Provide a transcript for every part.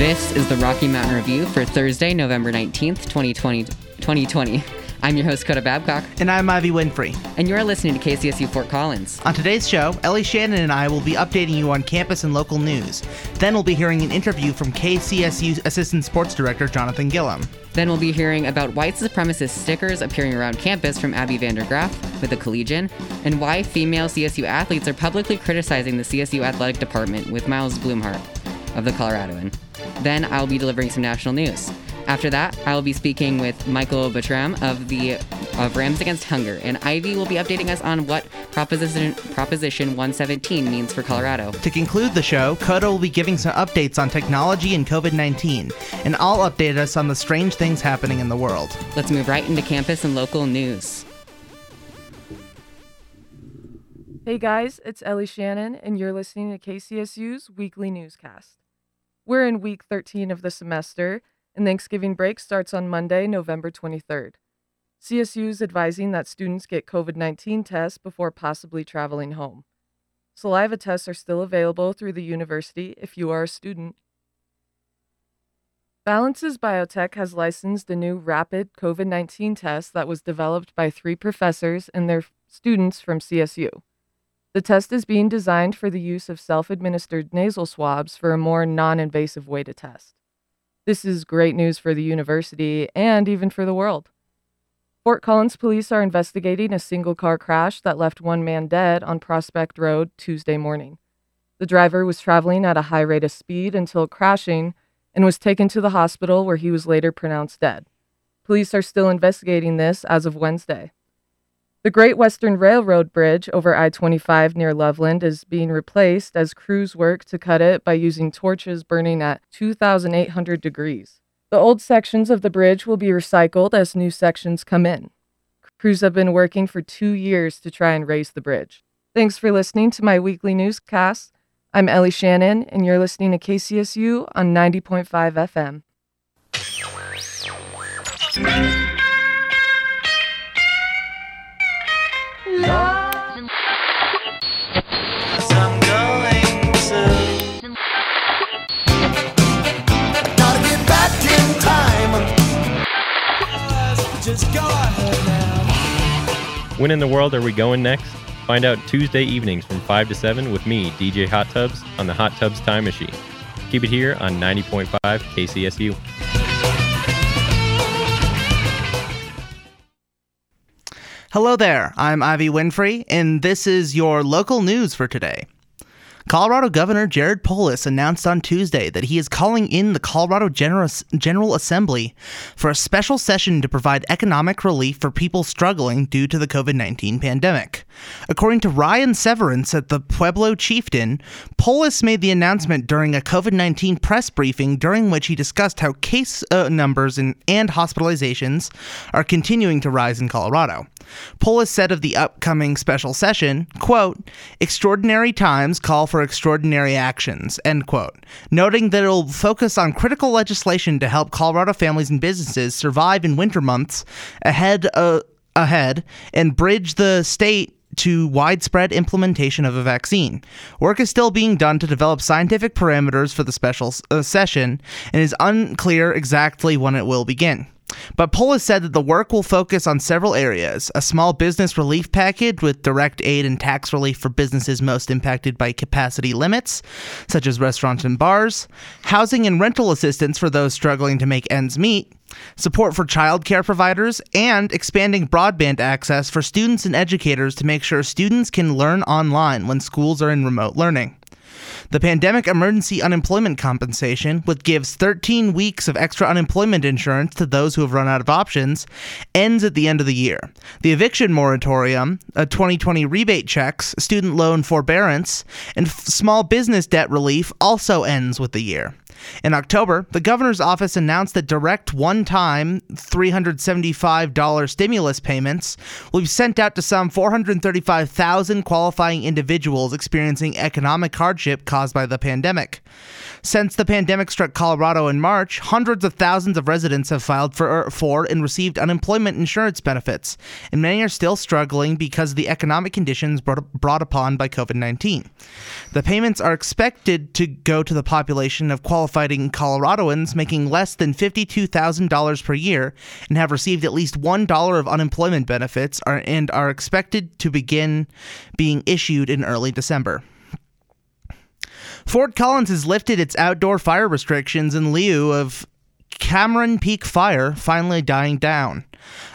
This is the Rocky Mountain Review for Thursday, November 19th, 2020. 2020. I'm your host, Coda Babcock, And I'm Ivy Winfrey. and you are listening to KCSU Fort Collins. On today's show, Ellie Shannon and I will be updating you on campus and local news. Then we'll be hearing an interview from KCSU Assistant Sports Director Jonathan Gillum. Then we'll be hearing about white supremacist stickers appearing around campus from Abby Vandergraff with the Collegian, and why female CSU athletes are publicly criticizing the CSU athletic department with Miles Blumhardt of the Coloradoan. Then I'll be delivering some national news. After that, I will be speaking with Michael Batram of the of Rams Against Hunger, and Ivy will be updating us on what Proposition Proposition 117 means for Colorado. To conclude the show, Coda will be giving some updates on technology and COVID 19, and I'll update us on the strange things happening in the world. Let's move right into campus and local news. Hey guys, it's Ellie Shannon, and you're listening to KCSU's weekly newscast. We're in week 13 of the semester, and Thanksgiving break starts on Monday, November 23rd. CSU is advising that students get COVID 19 tests before possibly traveling home. Saliva tests are still available through the university if you are a student. Balances Biotech has licensed a new rapid COVID 19 test that was developed by three professors and their students from CSU. The test is being designed for the use of self administered nasal swabs for a more non invasive way to test. This is great news for the university and even for the world. Fort Collins police are investigating a single car crash that left one man dead on Prospect Road Tuesday morning. The driver was traveling at a high rate of speed until crashing and was taken to the hospital where he was later pronounced dead. Police are still investigating this as of Wednesday. The Great Western Railroad Bridge over I 25 near Loveland is being replaced as crews work to cut it by using torches burning at 2,800 degrees. The old sections of the bridge will be recycled as new sections come in. Crews have been working for two years to try and raise the bridge. Thanks for listening to my weekly newscast. I'm Ellie Shannon, and you're listening to KCSU on 90.5 FM. Just go ahead now. When in the world are we going next? Find out Tuesday evenings from 5 to 7 with me, DJ Hot Tubs, on the Hot Tubs Time Machine. Keep it here on 90.5 KCSU. Hello there, I'm Ivy Winfrey, and this is your local news for today. Colorado Governor Jared Polis announced on Tuesday that he is calling in the Colorado General, Assembly for a special session to provide economic relief for people struggling due to the COVID 19 pandemic. According to Ryan Severance at the Pueblo Chieftain, Polis made the announcement during a COVID 19 press briefing during which he discussed how case uh, numbers and, and hospitalizations are continuing to rise in Colorado. Polis said of the upcoming special session, quote, extraordinary times call for extraordinary actions, end quote, noting that it'll focus on critical legislation to help Colorado families and businesses survive in winter months ahead uh, ahead and bridge the state to widespread implementation of a vaccine. Work is still being done to develop scientific parameters for the special uh, session and is unclear exactly when it will begin. But Polis said that the work will focus on several areas a small business relief package with direct aid and tax relief for businesses most impacted by capacity limits, such as restaurants and bars, housing and rental assistance for those struggling to make ends meet, support for childcare providers, and expanding broadband access for students and educators to make sure students can learn online when schools are in remote learning. The Pandemic Emergency Unemployment Compensation, which gives 13 weeks of extra unemployment insurance to those who have run out of options, ends at the end of the year. The eviction moratorium, a 2020 rebate checks, student loan forbearance, and f- small business debt relief also ends with the year. In October, the governor's office announced that direct one time $375 stimulus payments will be sent out to some 435,000 qualifying individuals experiencing economic hardship caused by the pandemic. Since the pandemic struck Colorado in March, hundreds of thousands of residents have filed for, er, for and received unemployment insurance benefits, and many are still struggling because of the economic conditions brought, brought upon by COVID 19. The payments are expected to go to the population of qualifying Coloradoans making less than $52,000 per year and have received at least $1 of unemployment benefits are, and are expected to begin being issued in early December. Fort Collins has lifted its outdoor fire restrictions in lieu of Cameron Peak Fire finally dying down.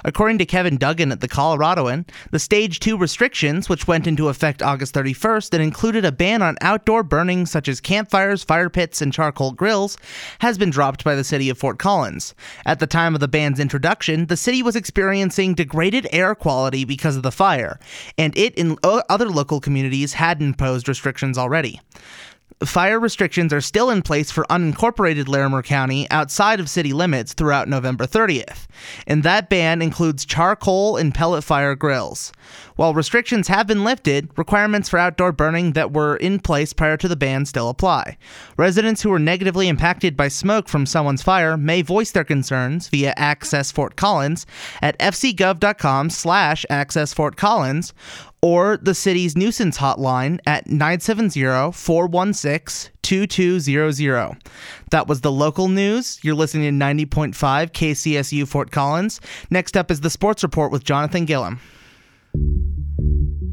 According to Kevin Duggan at the Coloradoan, the Stage 2 restrictions, which went into effect August 31st and included a ban on outdoor burning such as campfires, fire pits, and charcoal grills, has been dropped by the city of Fort Collins. At the time of the ban's introduction, the city was experiencing degraded air quality because of the fire, and it and other local communities had imposed restrictions already. Fire restrictions are still in place for unincorporated Larimer County outside of city limits throughout November 30th, and that ban includes charcoal and pellet fire grills. While restrictions have been lifted, requirements for outdoor burning that were in place prior to the ban still apply. Residents who were negatively impacted by smoke from someone's fire may voice their concerns via Access Fort Collins at fcgov.com slash access Fort Collins or the city's nuisance hotline at 970-416-2200. That was the local news. You're listening to 90.5 KCSU Fort Collins. Next up is the sports report with Jonathan Gillum. Hello,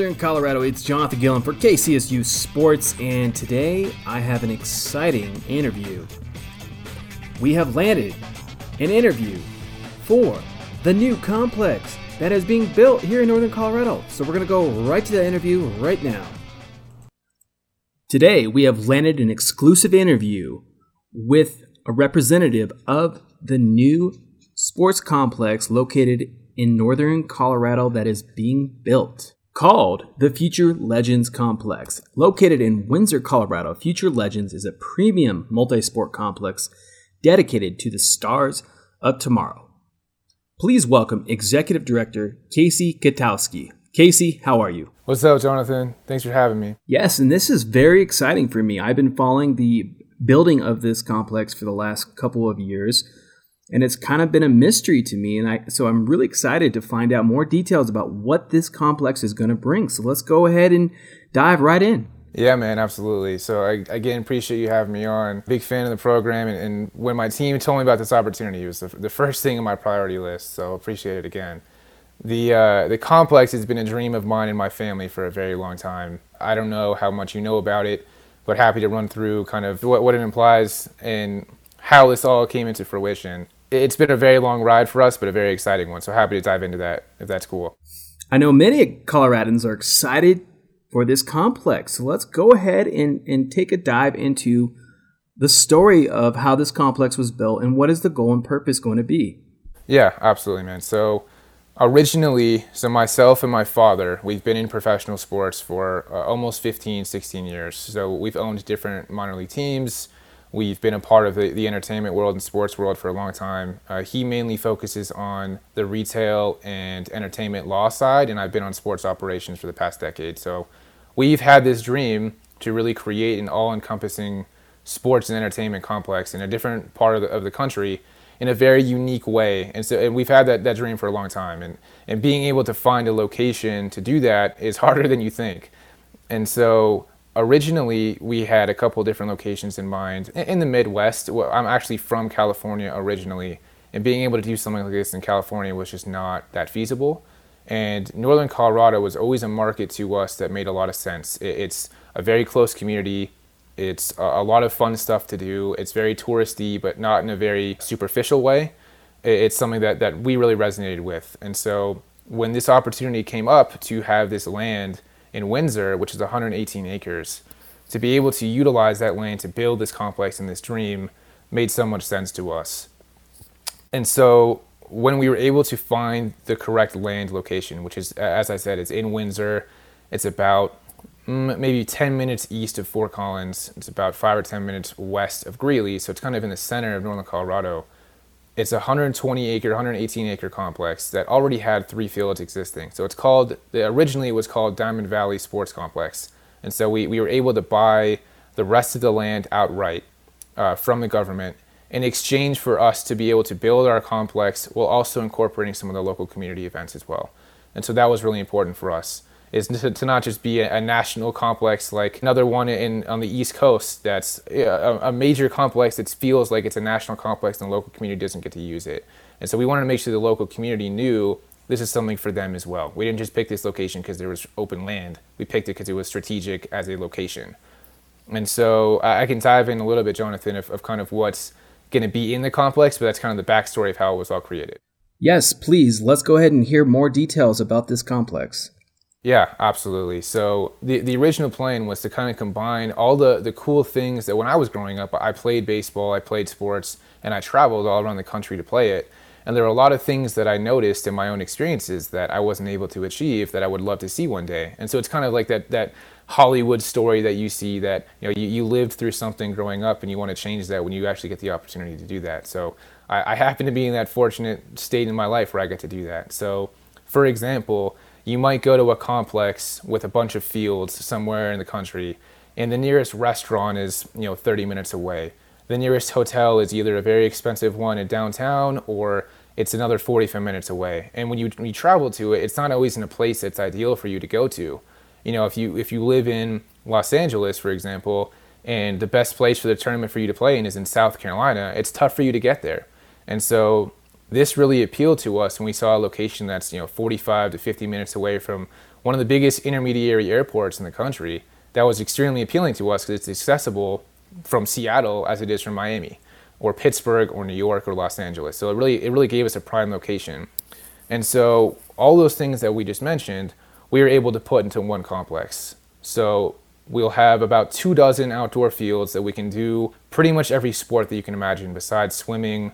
Northern Colorado. It's Jonathan Gillum for KCSU Sports, and today I have an exciting interview. We have landed an interview for the new complex that is being built here in Northern Colorado. So we're going to go right to that interview right now. Today, we have landed an exclusive interview with a representative of the new sports complex located in northern Colorado that is being built. Called the Future Legends Complex. Located in Windsor, Colorado, Future Legends is a premium multi sport complex dedicated to the stars of tomorrow. Please welcome Executive Director Casey Katofsky. Casey, how are you? What's up, Jonathan? Thanks for having me. Yes, and this is very exciting for me. I've been following the building of this complex for the last couple of years, and it's kind of been a mystery to me. And I so I'm really excited to find out more details about what this complex is going to bring. So let's go ahead and dive right in. Yeah, man, absolutely. So I again appreciate you having me on. Big fan of the program, and, and when my team told me about this opportunity, it was the, the first thing on my priority list. So appreciate it again. The uh, the complex has been a dream of mine and my family for a very long time. I don't know how much you know about it, but happy to run through kind of what, what it implies and how this all came into fruition. It's been a very long ride for us, but a very exciting one. So happy to dive into that if that's cool. I know many Coloradans are excited for this complex. So let's go ahead and, and take a dive into the story of how this complex was built and what is the goal and purpose going to be. Yeah, absolutely, man. So originally, so myself and my father, we've been in professional sports for uh, almost 15, 16 years. So we've owned different minor league teams. We've been a part of the, the entertainment world and sports world for a long time. Uh, he mainly focuses on the retail and entertainment law side, and I've been on sports operations for the past decade. So we've had this dream to really create an all encompassing sports and entertainment complex in a different part of the, of the country in a very unique way. And so and we've had that, that dream for a long time. And, and being able to find a location to do that is harder than you think. And so originally we had a couple different locations in mind in the Midwest. I'm actually from California originally, and being able to do something like this in California was just not that feasible. And Northern Colorado was always a market to us that made a lot of sense. It's a very close community. It's a lot of fun stuff to do. It's very touristy, but not in a very superficial way. It's something that, that we really resonated with. And so when this opportunity came up to have this land in Windsor, which is 118 acres, to be able to utilize that land to build this complex and this dream made so much sense to us. And so when we were able to find the correct land location, which is, as I said, it's in Windsor, it's about mm, maybe 10 minutes east of Fort Collins, it's about five or 10 minutes west of Greeley, so it's kind of in the center of northern Colorado. It's a 120 acre, 118 acre complex that already had three fields existing. So it's called, originally it was called Diamond Valley Sports Complex. And so we, we were able to buy the rest of the land outright uh, from the government in exchange for us to be able to build our complex while also incorporating some of the local community events as well. And so that was really important for us is to, to not just be a, a, national complex like another one in on the east coast that's uh, a, a, major complex that feels like it's a national complex and the local community doesn't get to use it and so we wanted to make sure the local community knew this is something for them as well we didn't just pick this location because there was open land we picked it because it was strategic as a location and so i can dive in a little bit jonathan of, of kind of what's going to be in the complex, but that's kind of the backstory of how it was all created. Yes, please. Let's go ahead and hear more details about this complex. Yeah, absolutely. So the the original plan was to kind of combine all the the cool things that when I was growing up, I played baseball, I played sports, and I traveled all around the country to play it. And there were a lot of things that I noticed in my own experiences that I wasn't able to achieve that I would love to see one day. And so it's kind of like that that Hollywood story that you see that you know you, you lived through something growing up and you want to change that when you actually get the opportunity to do that. So I, I happen to be in that fortunate state in my life where I get to do that. So for example, you might go to a complex with a bunch of fields somewhere in the country, and the nearest restaurant is you know 30 minutes away. The nearest hotel is either a very expensive one in downtown or it's another 45 minutes away. And when you, when you travel to it, it's not always in a place that's ideal for you to go to you know, if you if you live in Los Angeles, for example, and the best place for the tournament for you to play in is in South Carolina, it's tough for you to get there. And so this really appealed to us when we saw a location that's you know 45 to 50 minutes away from one of the biggest intermediary airports in the country. That was extremely appealing to us because it's accessible from Seattle as it is from Miami, or Pittsburgh, or New York, or Los Angeles. So it really it really gave us a prime location. And so all those things that we just mentioned we were able to put into one complex. So we'll have about two dozen outdoor fields that we can do pretty much every sport that you can imagine besides swimming,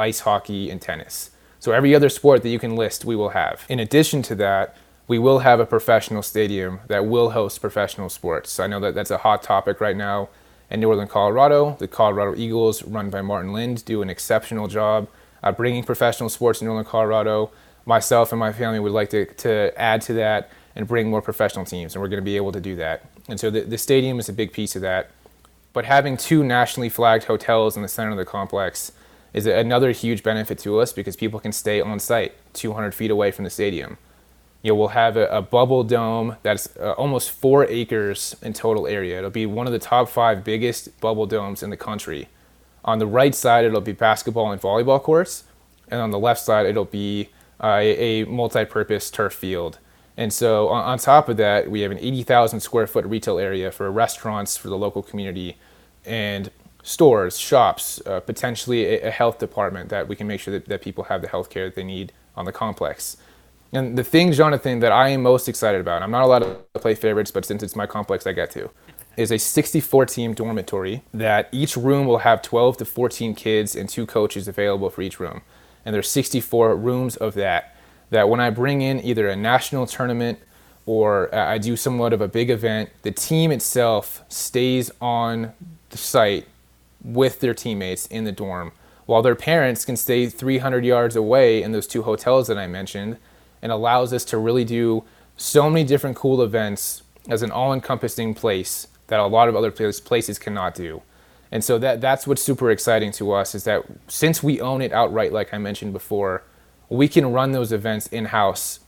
ice hockey, and tennis. So every other sport that you can list, we will have. In addition to that, we will have a professional stadium that will host professional sports. I know that that's a hot topic right now in northern Colorado. The Colorado Eagles, run by Martin Lind, do an exceptional job uh, bringing professional sports in northern Colorado myself and my family would like to, to add to that and bring more professional teams, and we're going to be able to do that. And so the, the stadium is a big piece of that. But having two nationally flagged hotels in the center of the complex is another huge benefit to us because people can stay on site 200 feet away from the stadium. You know, we'll have a, a bubble dome that's uh, almost four acres in total area. It'll be one of the top five biggest bubble domes in the country. On the right side, it'll be basketball and volleyball courts, and on the left side, it'll be uh, a, multi-purpose turf field. And so on, on, top of that, we have an 80,000 square foot retail area for restaurants for the local community and stores, shops, uh, potentially a, a, health department that we can make sure that, that people have the health care that they need on the complex. And the thing, Jonathan, that I am most excited about, I'm not allowed to play favorites, but since it's my complex, I get to, is a 64 team dormitory that each room will have 12 to 14 kids and two coaches available for each room and there's 64 rooms of that. That when I bring in either a national tournament or I do somewhat of a big event, the team itself stays on the site with their teammates in the dorm, while their parents can stay 300 yards away in those two hotels that I mentioned, and allows us to really do so many different cool events as an all-encompassing place that a lot of other places cannot do. And so that that's what's super exciting to us is that since we own it outright, like I mentioned before, we can run those events in house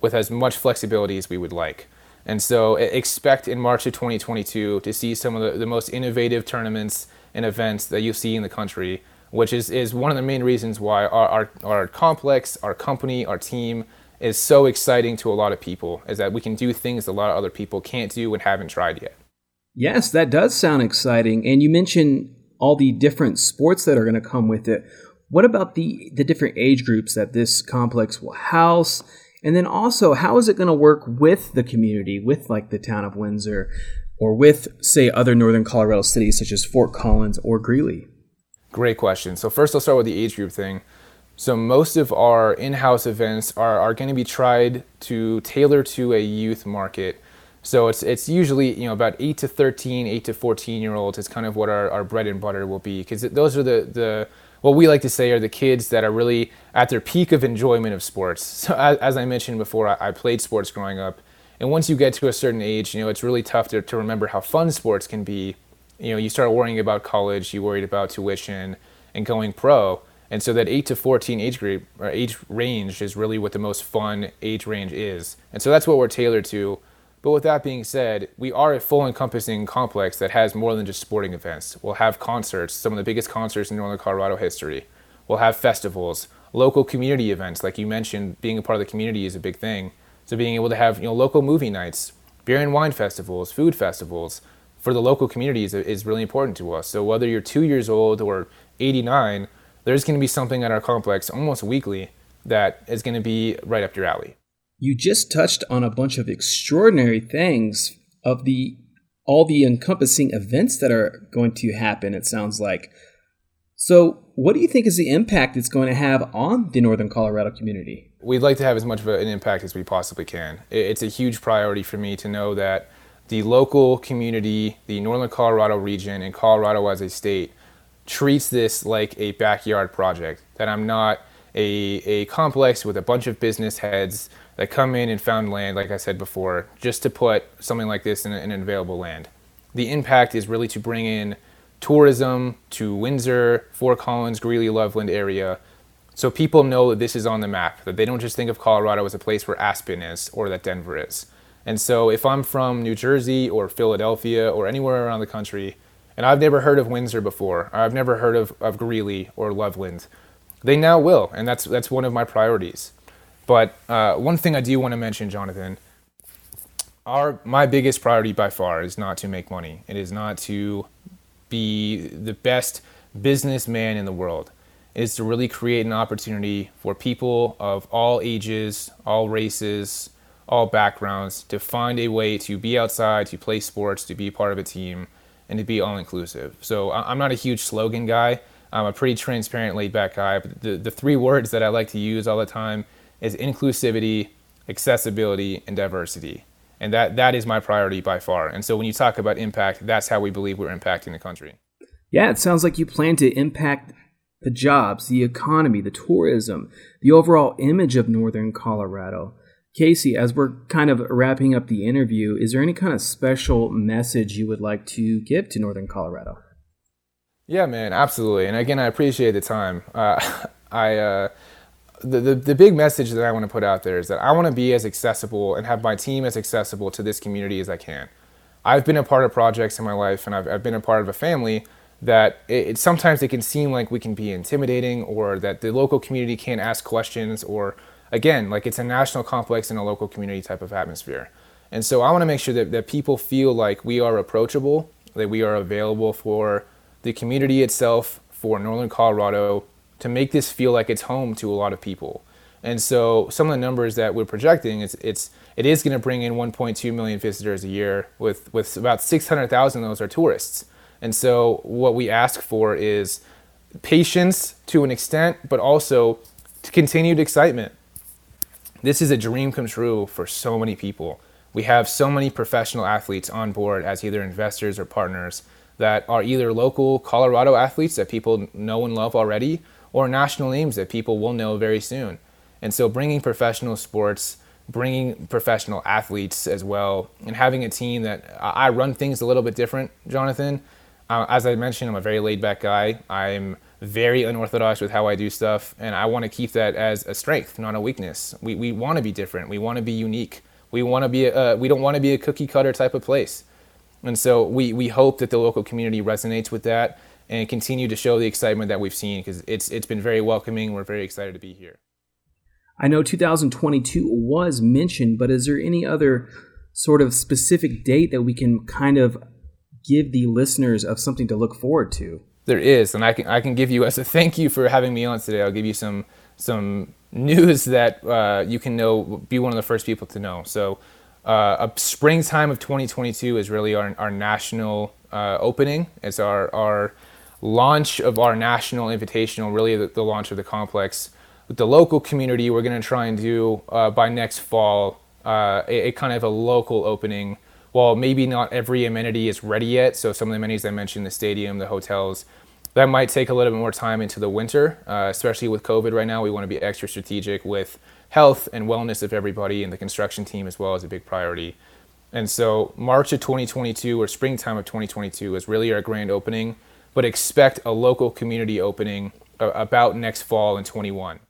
with as much flexibility as we would like. And so expect in March of 2022 to see some of the, the most innovative tournaments and events that you see in the country, which is, is one of the main reasons why our, our, our complex, our company, our team, is so exciting to a lot of people is that we can do things a lot of other people can't do and haven't tried yet. Yes, that does sound exciting. And you mentioned all the different sports that are going to come with it. What about the the different age groups that this complex will house? And then also, how is it going to work with the community, with like the town of Windsor, or with say other northern Colorado cities such as Fort Collins or Greeley? Great question. So first, I'll start with the age group thing. So most of our in-house events are, are going to be tried to tailor to a youth market. So it's it's usually you know about eight to 13, eight to 14 year olds is kind of what our, our bread and butter will be because those are the the what we like to say are the kids that are really at their peak of enjoyment of sports. So as, as I mentioned before, I, I played sports growing up, and once you get to a certain age, you know it's really tough to, to remember how fun sports can be. You know, you start worrying about college, you worried about tuition and going pro. And so that 8 to 14 age group or age range is really what the most fun age range is. And so that's what we're tailored to. But with that being said, we are a full encompassing complex that has more than just sporting events. We'll have concerts, some of the biggest concerts in Northern Colorado history. We'll have festivals, local community events, like you mentioned, being a part of the community is a big thing. So being able to have you know local movie nights, beer and wine festivals, food festivals for the local communities is really important to us. So whether you're two years old or 89, there's going to be something at our complex almost weekly that is going to be right up your alley. You just touched on a bunch of extraordinary things of the all the encompassing events that are going to happen it sounds like. So, what do you think is the impact it's going to have on the Northern Colorado community? We'd like to have as much of an impact as we possibly can. It's a huge priority for me to know that the local community, the Northern Colorado region, and Colorado as a state treats this like a backyard project. That I'm not a, a complex with a bunch of business heads that come in and found land, like I said before, just to put something like this in, in an available land. The impact is really to bring in tourism to Windsor, Fort Collins, Greeley, Loveland area, so people know that this is on the map, that they don't just think of Colorado as a place where Aspen is or that Denver is. And so if I'm from New Jersey or Philadelphia or anywhere around the country, and I've never heard of Windsor before, or I've never heard of, of Greeley or Loveland, they now will, and that's that's one of my priorities. But uh, one thing I do want to mention, Jonathan, our my biggest priority by far is not to make money. It is not to be the best businessman in the world. is to really create an opportunity for people of all ages, all races, all backgrounds to find a way to be outside, to play sports, to be part of a team, and to be all inclusive. So I'm not a huge slogan guy. I'm a pretty transparent, laid back guy. But the, the three words that I like to use all the time is inclusivity, accessibility, and diversity. And that, that is my priority by far. And so when you talk about impact, that's how we believe we're impacting the country. Yeah, it sounds like you plan to impact the jobs, the economy, the tourism, the overall image of Northern Colorado. Casey, as we're kind of wrapping up the interview, is there any kind of special message you would like to give to Northern Colorado? Yeah, man, absolutely. And again, I appreciate the time. Uh, I uh, the, the the big message that I want to put out there is that I want to be as accessible and have my team as accessible to this community as I can. I've been a part of projects in my life, and I've, I've been a part of a family that it, it sometimes it can seem like we can be intimidating, or that the local community can't ask questions, or again, like it's a national complex in a local community type of atmosphere. And so I want to make sure that, that people feel like we are approachable, that we are available for the community itself, for Northern Colorado, to make this feel like it's home to a lot of people. And so some of the numbers that we're projecting is it's it is going to bring in 1.2 million visitors a year with with about 600,000 of those are tourists. And so what we ask for is patience to an extent, but also continued excitement. This is a dream come true for so many people. We have so many professional athletes on board as either investors or partners that are either local Colorado athletes that people know and love already or national names that people will know very soon. And so bringing professional sports, bringing professional athletes as well, and having a team that I run things a little bit different, Jonathan. Uh, as I mentioned, I'm a very laid back guy. I'm very unorthodox with how I do stuff, and I want to keep that as a strength, not a weakness. We, we want to be different. We want to be unique. We want to be a, uh, we don't want to be a cookie cutter type of place. And so we, we hope that the local community resonates with that and continue to show the excitement that we've seen because it's it's been very welcoming. We're very excited to be here. I know 2022 was mentioned, but is there any other sort of specific date that we can kind of give the listeners of something to look forward to? There is, and I can I can give you as a thank you for having me on today. I'll give you some some news that uh, you can know, be one of the first people to know. So, uh, a springtime of 2022 is really our our national uh, opening. It's our our launch of our national invitational. Really, the, the launch of the complex with the local community. We're going to try and do uh, by next fall uh, a, a kind of a local opening. While maybe not every amenity is ready yet, so some of the amenities I mentioned, the stadium, the hotels, that might take a little bit more time into the winter, uh, especially with COVID right now. We want to be extra strategic with health and wellness of everybody, and the construction team as well is a big priority. And so, March of 2022 or springtime of 2022 is really our grand opening, but expect a local community opening uh, about next fall in 21.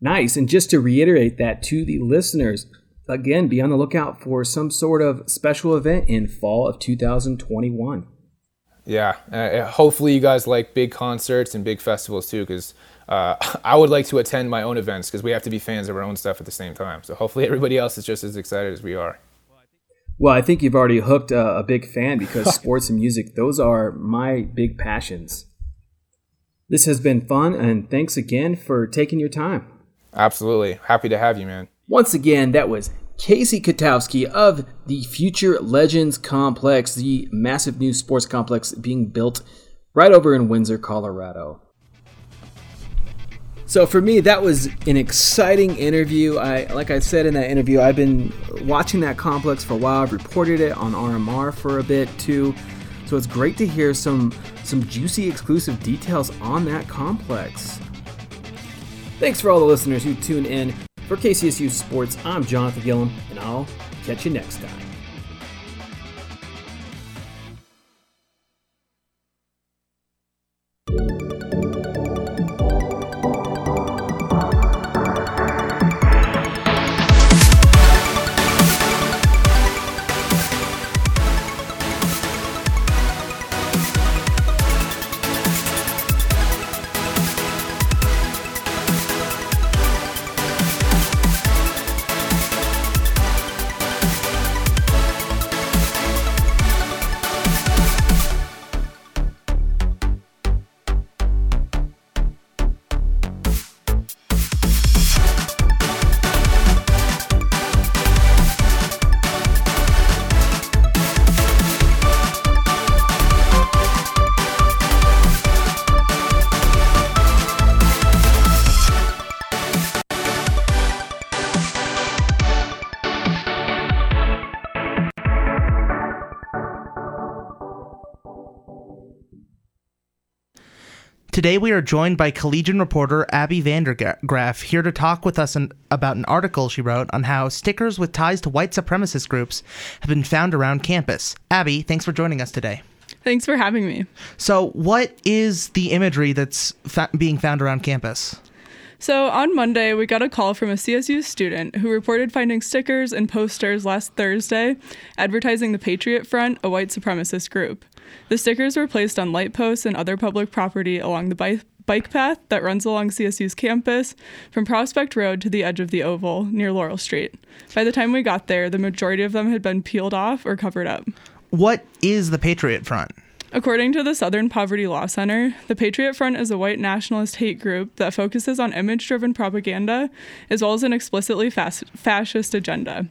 Nice. And just to reiterate that to the listeners, again, be on the lookout for some sort of special event in fall of 2021. Yeah, uh, hopefully you guys like big concerts and big festivals too, because uh, I would like to attend my own events because we have to be fans of our own stuff at the same time. So hopefully everybody else is just as excited as we are. Well, I think you've already hooked a, a big fan because sports and music, those are my big passions. This has been fun, and thanks again for taking your time. Absolutely, happy to have you, man. Once again, that was Casey Katofsky of the Future Legends Complex, the massive new sports complex being built right over in Windsor, Colorado. So for me, that was an exciting interview. I, like I said in that interview, I've been watching that complex for a while. I've reported it on RMR for a bit too. So it's great to hear some some juicy exclusive details on that complex. Thanks for all the listeners who tune in. For KCSU Sports, I'm Jonathan Gillum, and I'll catch you next time. Today we are joined by Collegian reporter Abby Vandergraff here to talk with us an, about an article she wrote on how stickers with ties to white supremacist groups have been found around campus. Abby, thanks for joining us today. Thanks for having me. So, what is the imagery that's fa- being found around campus? So, on Monday, we got a call from a CSU student who reported finding stickers and posters last Thursday advertising the Patriot Front, a white supremacist group. The stickers were placed on light posts and other public property along the bike bike path that runs along CSU's campus from Prospect Road to the edge of the Oval near Laurel Street. By the time we got there, the majority of them had been peeled off or covered up. What is the Patriot Front? According to the Southern Poverty Law Center, the Patriot Front is a white nationalist hate group that focuses on image driven propaganda as well as an explicitly fas- fascist agenda.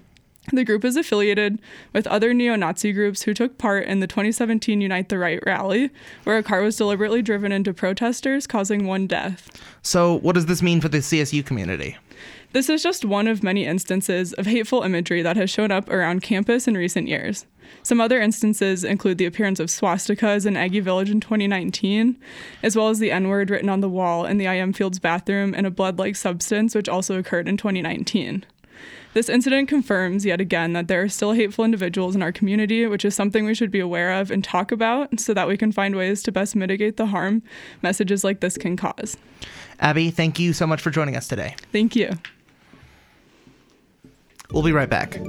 The group is affiliated with other neo Nazi groups who took part in the 2017 Unite the Right rally, where a car was deliberately driven into protesters, causing one death. So, what does this mean for the CSU community? This is just one of many instances of hateful imagery that has shown up around campus in recent years. Some other instances include the appearance of swastikas in Aggie Village in 2019, as well as the N word written on the wall in the IM Fields bathroom and a blood like substance, which also occurred in 2019. This incident confirms yet again that there are still hateful individuals in our community, which is something we should be aware of and talk about so that we can find ways to best mitigate the harm messages like this can cause. Abby, thank you so much for joining us today. Thank you. We'll be right back.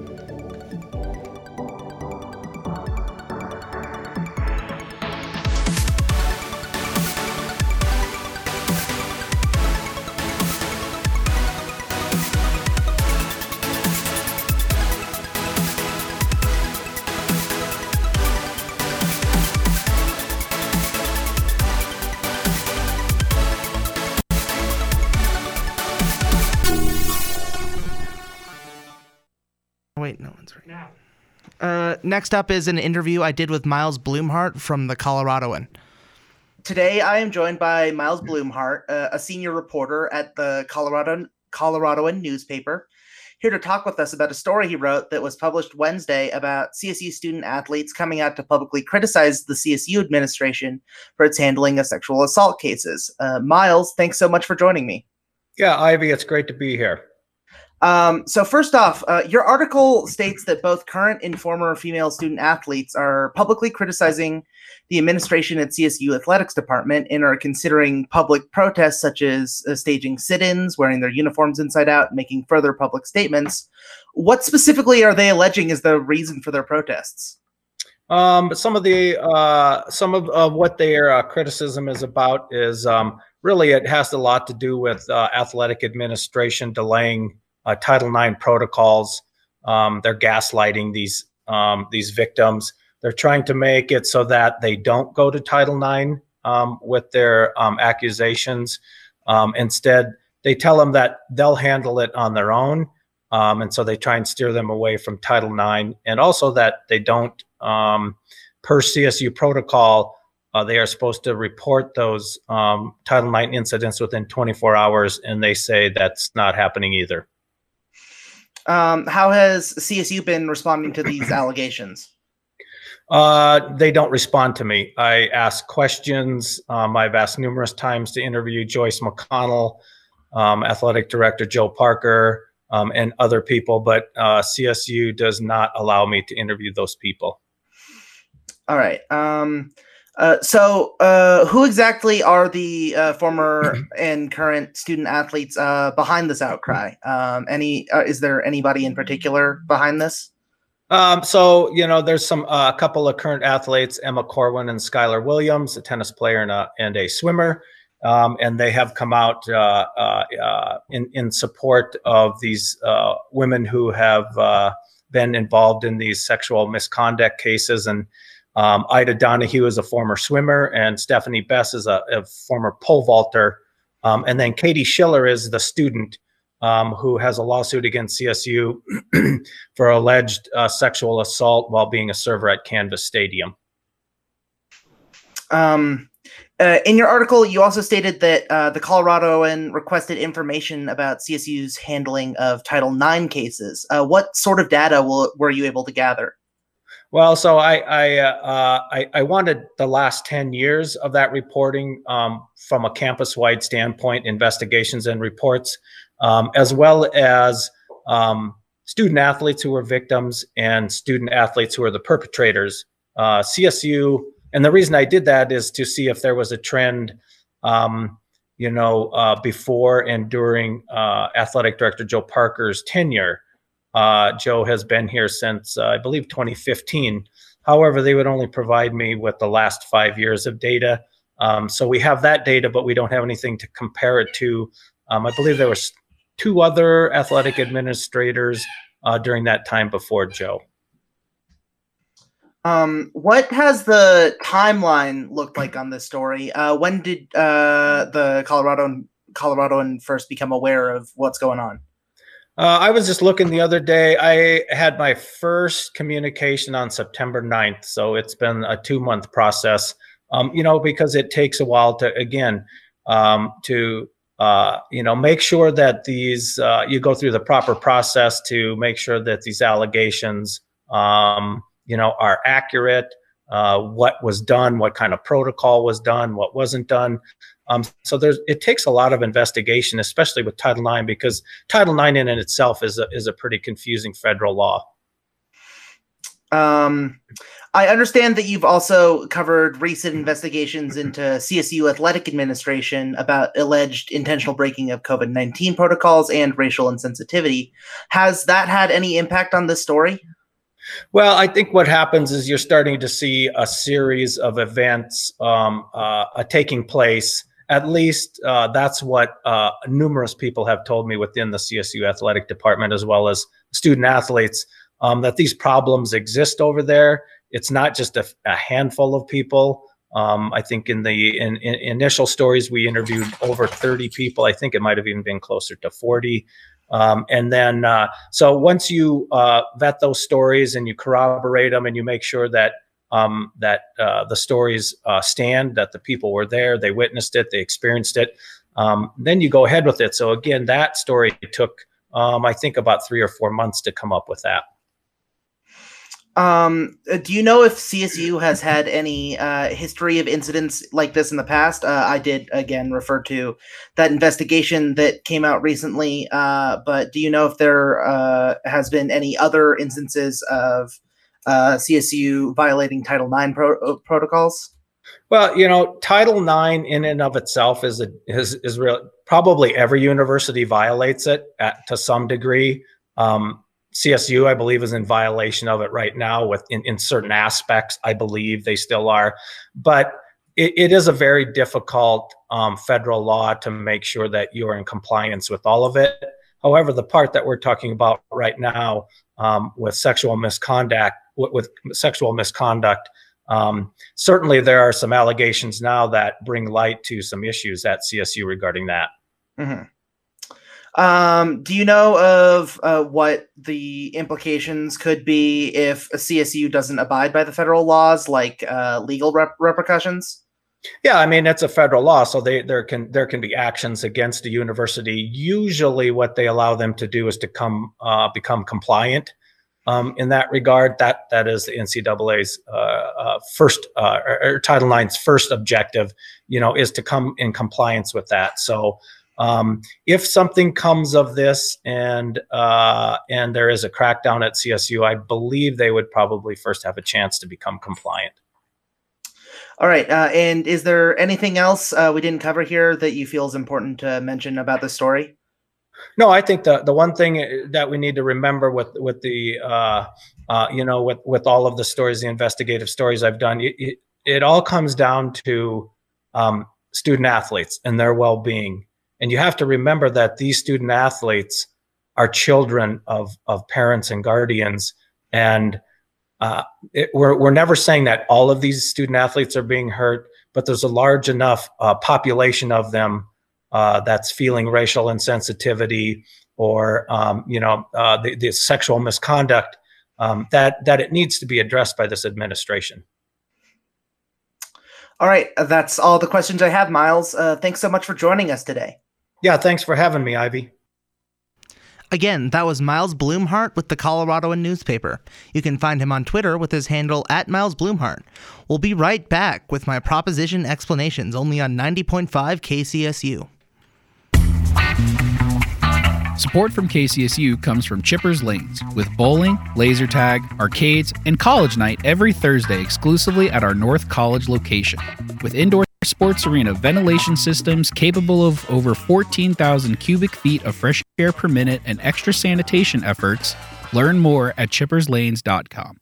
Wait, no one's right. Uh, next up is an interview I did with Miles Blumhardt from the Coloradoan. Today, I am joined by Miles Blumhardt, uh, a senior reporter at the Colorado Coloradoan newspaper, here to talk with us about a story he wrote that was published Wednesday about CSU student athletes coming out to publicly criticize the CSU administration for its handling of sexual assault cases. Uh, Miles, thanks so much for joining me. Yeah, Ivy, it's great to be here. Um, so first off, uh, your article states that both current and former female student athletes are publicly criticizing the administration at CSU athletics department and are considering public protests such as uh, staging sit-ins, wearing their uniforms inside out, making further public statements. What specifically are they alleging is the reason for their protests? Um, some of the uh, some of, of what their uh, criticism is about is um, really it has a lot to do with uh, athletic administration delaying uh, Title IX protocols. Um, they're gaslighting these um, these victims. They're trying to make it so that they don't go to Title IX um, with their um, accusations. Um, instead, they tell them that they'll handle it on their own. Um, and so they try and steer them away from Title IX, and also that they don't, per CSU protocol, uh, they are supposed to report those Title IX incidents within 24 hours, and they say that's not happening either. Um, how has CSU been responding to these allegations? Uh, they don't respond to me. I ask questions. Um, I've asked numerous times to interview Joyce McConnell, um, athletic director Joe Parker, um, and other people, but uh, CSU does not allow me to interview those people. All right. Um, uh, so, uh, who exactly are the uh, former and current student athletes uh, behind this outcry? Um, any uh, is there anybody in particular behind this? Um, so you know, there's some a couple of current athletes, Emma Corwin and Skylar Williams, a tennis player and a and a swimmer, um, and they have come out in in support of these women who have been involved in these sexual misconduct cases. And um, Ida Donahue is a former swimmer, and Stephanie Bess is a, a former pole vaulter, um, and then Katie Schiller is the student um, who has a lawsuit against CSU for alleged uh, sexual assault while being a server at Canvas Stadium. Um, uh, in your article, you also stated that uh, the Coloradoan requested information about CSU's handling of Title IX cases. Uh, what sort of data will, were you able to gather? Well, so I I, uh, I I wanted the last ten years of that reporting um, from a campus-wide standpoint, investigations and reports, um, as well as um, student athletes who were victims and student athletes who were the perpetrators. Uh, CSU, and the reason I did that is to see if there was a trend, um, you know, uh, before and during uh, athletic director Joe Parker's tenure. Uh, Joe has been here since, uh, I believe, 2015. However, they would only provide me with the last five years of data. Um, so we have that data, but we don't have anything to compare it to. Um, I believe there was two other athletic administrators uh, during that time before Joe. Um, what has the timeline looked like on this story? Uh, when did uh, the Colorado Coloradoan first become aware of what's going on? Uh, I was just looking the other day. I had my first communication on September 9th. So it's been a two month process, um, you know, because it takes a while to, again, um, to, uh, you know, make sure that these, uh, you go through the proper process to make sure that these allegations, um, you know, are accurate, uh, what was done, what kind of protocol was done, what wasn't done. Um, so there's it takes a lot of investigation, especially with Title IX, because Title IX in and itself is a is a pretty confusing federal law. Um, I understand that you've also covered recent investigations into CSU athletic administration about alleged intentional breaking of COVID 19 protocols and racial insensitivity. Has that had any impact on this story? Well, I think what happens is you're starting to see a series of events um, uh, uh, taking place. At least uh, that's what uh, numerous people have told me within the CSU athletic department, as well as student athletes, um, that these problems exist over there. It's not just a, a handful of people. Um, I think in the in, in initial stories we interviewed over 30 people. I think it might have even been closer to 40 Um, and then, uh, so once you uh, vet those stories and you corroborate them and you make sure that um, that uh, the stories uh, stand, that the people were there, they witnessed it, they experienced it, um, then you go ahead with it. So again, that story took, um, I think, about three or four months to come up with that. Um, uh, do you know if CSU has had any uh, history of incidents like this in the past? Uh, I did again refer to that investigation that came out recently, uh, but do you know if there uh, has been any other instances of uh, CSU violating Title IX pro- uh, protocols? Well, you know, Title IX in and of itself is a, is is real. Probably every university violates it at, to some degree. Um, CSU, I believe, is in violation of it right now. With in, in certain aspects, I believe they still are, but it, it is a very difficult um, federal law to make sure that you are in compliance with all of it. However, the part that we're talking about right now um, with sexual misconduct, with, with sexual misconduct, um, certainly there are some allegations now that bring light to some issues at CSU regarding that. hmm Um, do you know of uh, what the implications could be if a CSU doesn't abide by the federal laws, like uh, legal rep- repercussions? Yeah, I mean it's a federal law, so they there can there can be actions against a university. Usually, what they allow them to do is to come uh, become compliant. Um, in that regard, that that is the NCAA's uh, uh, first uh, or, or Title IX's first objective. You know, is to come in compliance with that. So, um, if something comes of this and uh, and there is a crackdown at CSU, I believe they would probably first have a chance to become compliant. All right. Uh, and is there anything else uh, we didn't cover here that you feel is important to mention about the story? No, I think the the one thing uh, that we need to remember with with the uh, uh, you know with with all of the stories, the investigative stories I've done, it, it, all comes down to um, student athletes and their well being, and you have to remember that these student athletes are children of of parents and guardians, and uh, it, we're we're never saying that all of these student athletes are being hurt, but there's a large enough uh, population of them uh, that's feeling racial insensitivity or um, you know uh, the, the sexual misconduct um, that that it needs to be addressed by this administration. All right. uh, That's all the questions I have, Miles. Uh, thanks so much for joining us today. Yeah, thanks for having me, Ivy. Again, that was Miles Blumhardt with the Coloradoan newspaper. You can find him on Twitter with his handle at Miles Blumhardt. We'll be right back with my proposition explanations only on 90.5 KCSU. Support from KCSU comes from Chippers Lanes, with bowling, laser tag, arcades, and college night every Thursday exclusively at our North College location. With indoor sports arena ventilation systems capable of over 14,000 cubic feet of fresh air per minute and extra sanitation efforts, learn more at chipperslanes.com.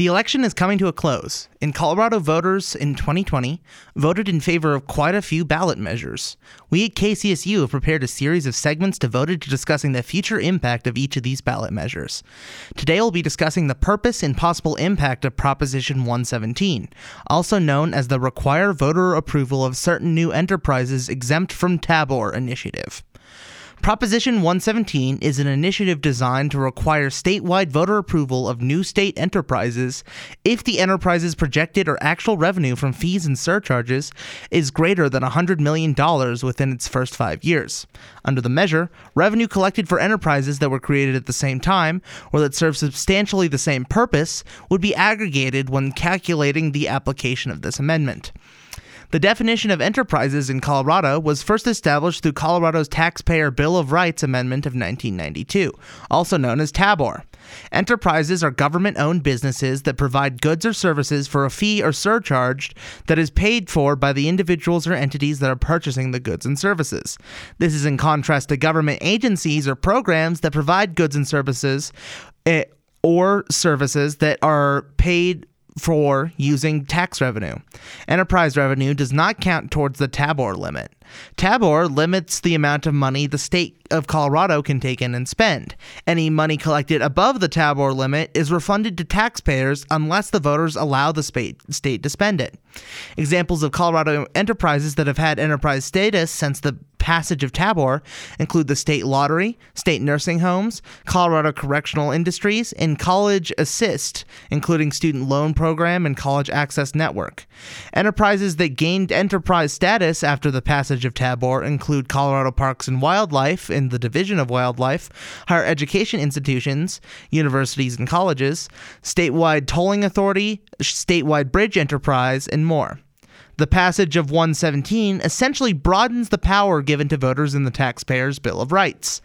The election is coming to a close, and Colorado voters in 2020 voted in favor of quite a few ballot measures. We at KCSU have prepared a series of segments devoted to discussing the future impact of each of these ballot measures. Today we'll be discussing the purpose and possible impact of Proposition 117, also known as the Require Voter Approval of Certain New Enterprises Exempt from Tabor initiative. Proposition 117 is an initiative designed to require statewide voter approval of new state enterprises if the enterprise's projected or actual revenue from fees and surcharges is greater than $100 million within its first five years. Under the measure, revenue collected for enterprises that were created at the same time or that serve substantially the same purpose would be aggregated when calculating the application of this amendment. The definition of enterprises in Colorado was first established through Colorado's Taxpayer Bill of Rights Amendment of 1992, also known as TABOR. Enterprises are government owned businesses that provide goods or services for a fee or surcharge that is paid for by the individuals or entities that are purchasing the goods and services. This is in contrast to government agencies or programs that provide goods and services eh, or services that are paid for using tax revenue. Enterprise revenue does not count towards the Tabor limit. Tabor limits the amount of money the state of Colorado can take in and spend. Any money collected above the Tabor limit is refunded to taxpayers unless the voters allow the state to spend it. Examples of Colorado enterprises that have had enterprise status since the passage of Tabor include the state lottery, state nursing homes, Colorado Correctional Industries, and College Assist, including student loan program and college access network. Enterprises that gained enterprise status after the passage of Tabor include Colorado Parks and Wildlife and the Division of Wildlife, higher education institutions, universities and colleges, statewide tolling authority, statewide bridge enterprise, and more. The passage of 117 essentially broadens the power given to voters in the taxpayer's Bill of Rights.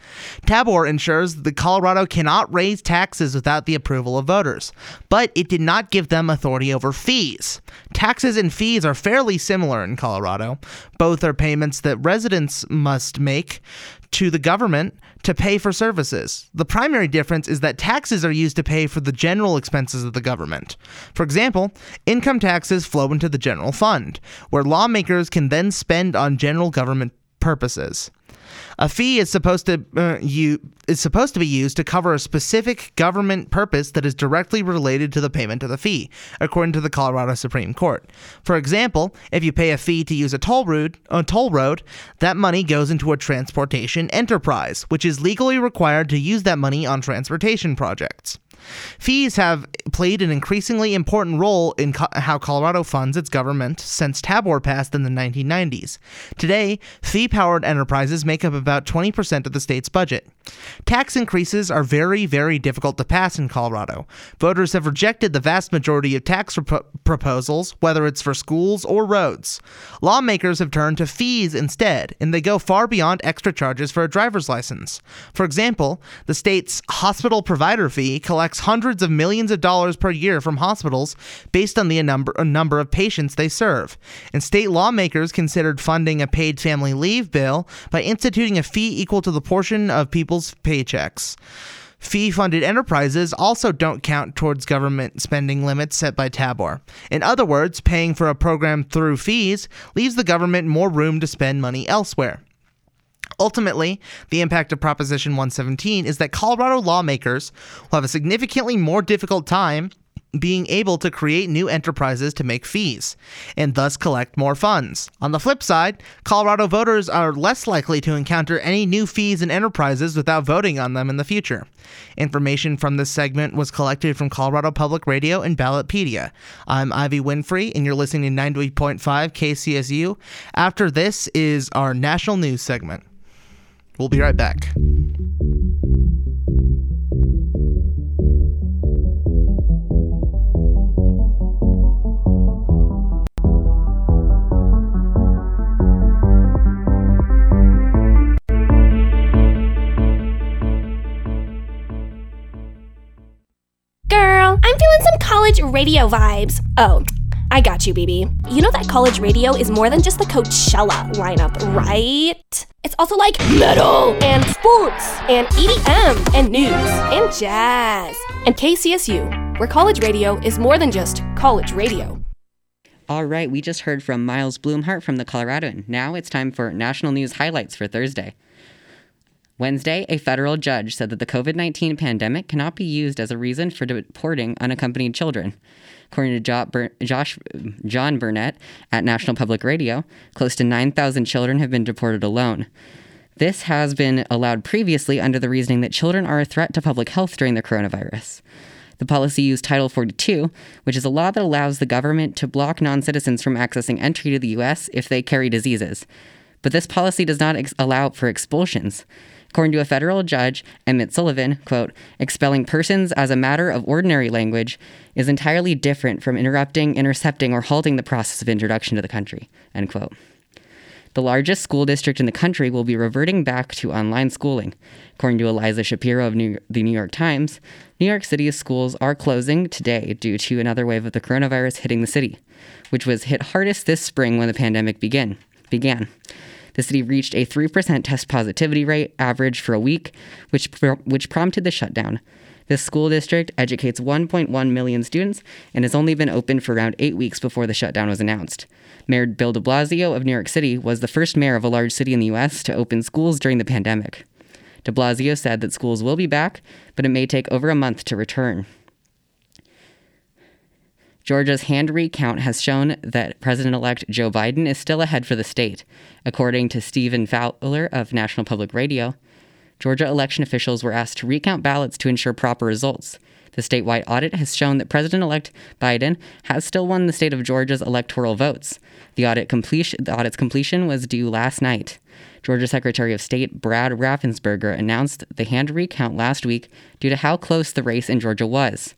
Tabor ensures that Colorado cannot raise taxes without the approval of voters, but it did not give them authority over fees. Taxes and fees are fairly similar in Colorado. Both are payments that residents must make to the government to pay for services. The primary difference is that taxes are used to pay for the general expenses of the government. For example, income taxes flow into the general fund, where lawmakers can then spend on general government purposes. A fee is supposed to uh, you is supposed to be used to cover a specific government purpose that is directly related to the payment of the fee, according to the Colorado Supreme Court. For example, if you pay a fee to use a toll a toll road, that money goes into a transportation enterprise, which is legally required to use that money on transportation projects. Fees have played an increasingly important role in co- how Colorado funds its government since Tabor passed in the 1990s. Today, fee powered enterprises make up about 20% of the state's budget. Tax increases are very, very difficult to pass in Colorado. Voters have rejected the vast majority of tax rep- proposals, whether it's for schools or roads. Lawmakers have turned to fees instead, and they go far beyond extra charges for a driver's license. For example, the state's hospital provider fee collects hundreds of millions of dollars per year from hospitals based on the number, number of patients they serve. And state lawmakers considered funding a paid family leave bill by instituting a fee equal to the portion of people's paychecks. Fee funded enterprises also don't count towards government spending limits set by Tabor. In other words, paying for a program through fees leaves the government more room to spend money elsewhere. Ultimately, the impact of Proposition 117 is that Colorado lawmakers will have a significantly more difficult time being able to create new enterprises to make fees, and thus collect more funds. On the flip side, Colorado voters are less likely to encounter any new fees and enterprises without voting on them in the future. Information from this segment was collected from Colorado Public Radio and Ballotpedia. I'm Ivy Winfrey, and you're listening to 98.5 KCSU. After this is our national news segment. We'll be right back. I'm feeling some college radio vibes. Oh, I got you, BB. You know that college radio is more than just the Coachella lineup, right? It's also like metal and sports and EDM and news and jazz and KCSU, where college radio is more than just college radio. All right, we just heard from Miles Blumhardt from the Coloradoan. Now it's time for national news highlights for Thursday. Wednesday, a federal judge said that the COVID 19 pandemic cannot be used as a reason for deporting unaccompanied children. According to Josh, John Burnett at National Public Radio, close to 9,000 children have been deported alone. This has been allowed previously under the reasoning that children are a threat to public health during the coronavirus. The policy used Title 42, which is a law that allows the government to block non citizens from accessing entry to the U.S. if they carry diseases. But this policy does not ex- allow for expulsions. According to a federal judge, Emmett Sullivan, quote, expelling persons as a matter of ordinary language is entirely different from interrupting, intercepting, or halting the process of introduction to the country, end quote. The largest school district in the country will be reverting back to online schooling. According to Eliza Shapiro of New- the New York Times, New York City's schools are closing today due to another wave of the coronavirus hitting the city, which was hit hardest this spring when the pandemic begin, began. The city reached a 3% test positivity rate average for a week, which, which prompted the shutdown. This school district educates 1.1 million students and has only been open for around eight weeks before the shutdown was announced. Mayor Bill de Blasio of New York City was the first mayor of a large city in the U.S. to open schools during the pandemic. De Blasio said that schools will be back, but it may take over a month to return. Georgia's hand recount has shown that President elect Joe Biden is still ahead for the state. According to Stephen Fowler of National Public Radio, Georgia election officials were asked to recount ballots to ensure proper results. The statewide audit has shown that President elect Biden has still won the state of Georgia's electoral votes. The, audit completion, the audit's completion was due last night. Georgia Secretary of State Brad Raffensperger announced the hand recount last week due to how close the race in Georgia was.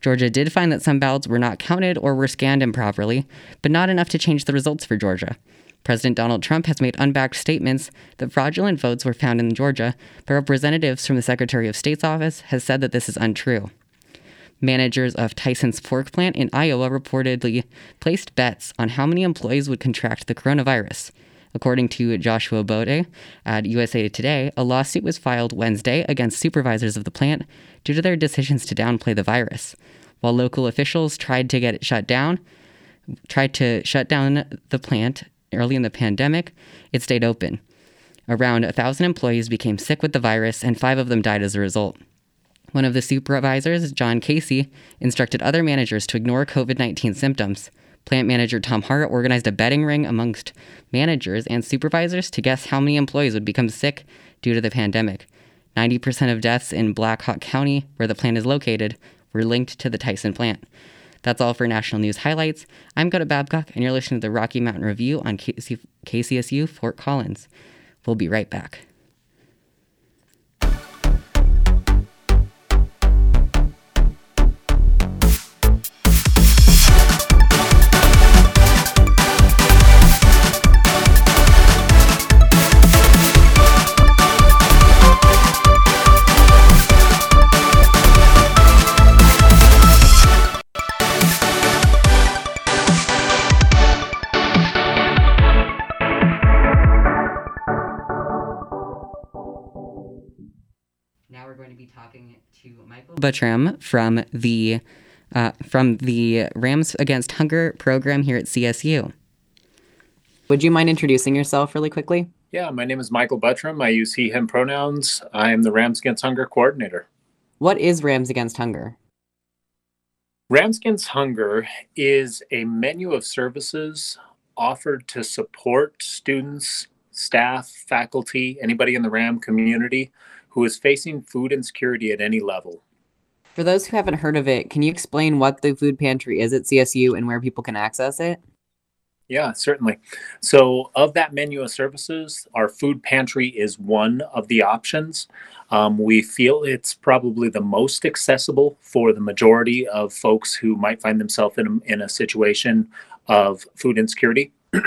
Georgia did find that some ballots were not counted or were scanned improperly, but not enough to change the results for Georgia. President Donald Trump has made unbacked statements that fraudulent votes were found in Georgia, but representatives from the Secretary of State's office has said that this is untrue. Managers of Tyson's pork plant in Iowa reportedly placed bets on how many employees would contract the coronavirus. According to Joshua Bote at USA Today, a lawsuit was filed Wednesday against supervisors of the plant due to their decisions to downplay the virus. While local officials tried to get it shut down, tried to shut down the plant early in the pandemic, it stayed open. Around a thousand employees became sick with the virus, and five of them died as a result. One of the supervisors, John Casey, instructed other managers to ignore COVID 19 symptoms. Plant manager Tom Hart organized a betting ring amongst managers and supervisors to guess how many employees would become sick due to the pandemic. 90% of deaths in Black Hawk County, where the plant is located, were linked to the Tyson plant. That's all for national news highlights. I'm Coda Babcock, and you're listening to the Rocky Mountain Review on KC- KCSU Fort Collins. We'll be right back. Buttram from the uh, from the Rams Against Hunger program here at CSU. Would you mind introducing yourself really quickly? Yeah, my name is Michael Buttram. I use he, him pronouns. I am the Rams Against Hunger coordinator. What is Rams Against Hunger? Rams Against Hunger is a menu of services offered to support students, staff, faculty, anybody in the RAM community who is facing food insecurity at any level. For those who haven't heard of it, can you explain what the food pantry is at CSU and where people can access it? Yeah, certainly. So, of that menu of services, our food pantry is one of the options. Um, we feel it's probably the most accessible for the majority of folks who might find themselves in a, in a situation of food insecurity.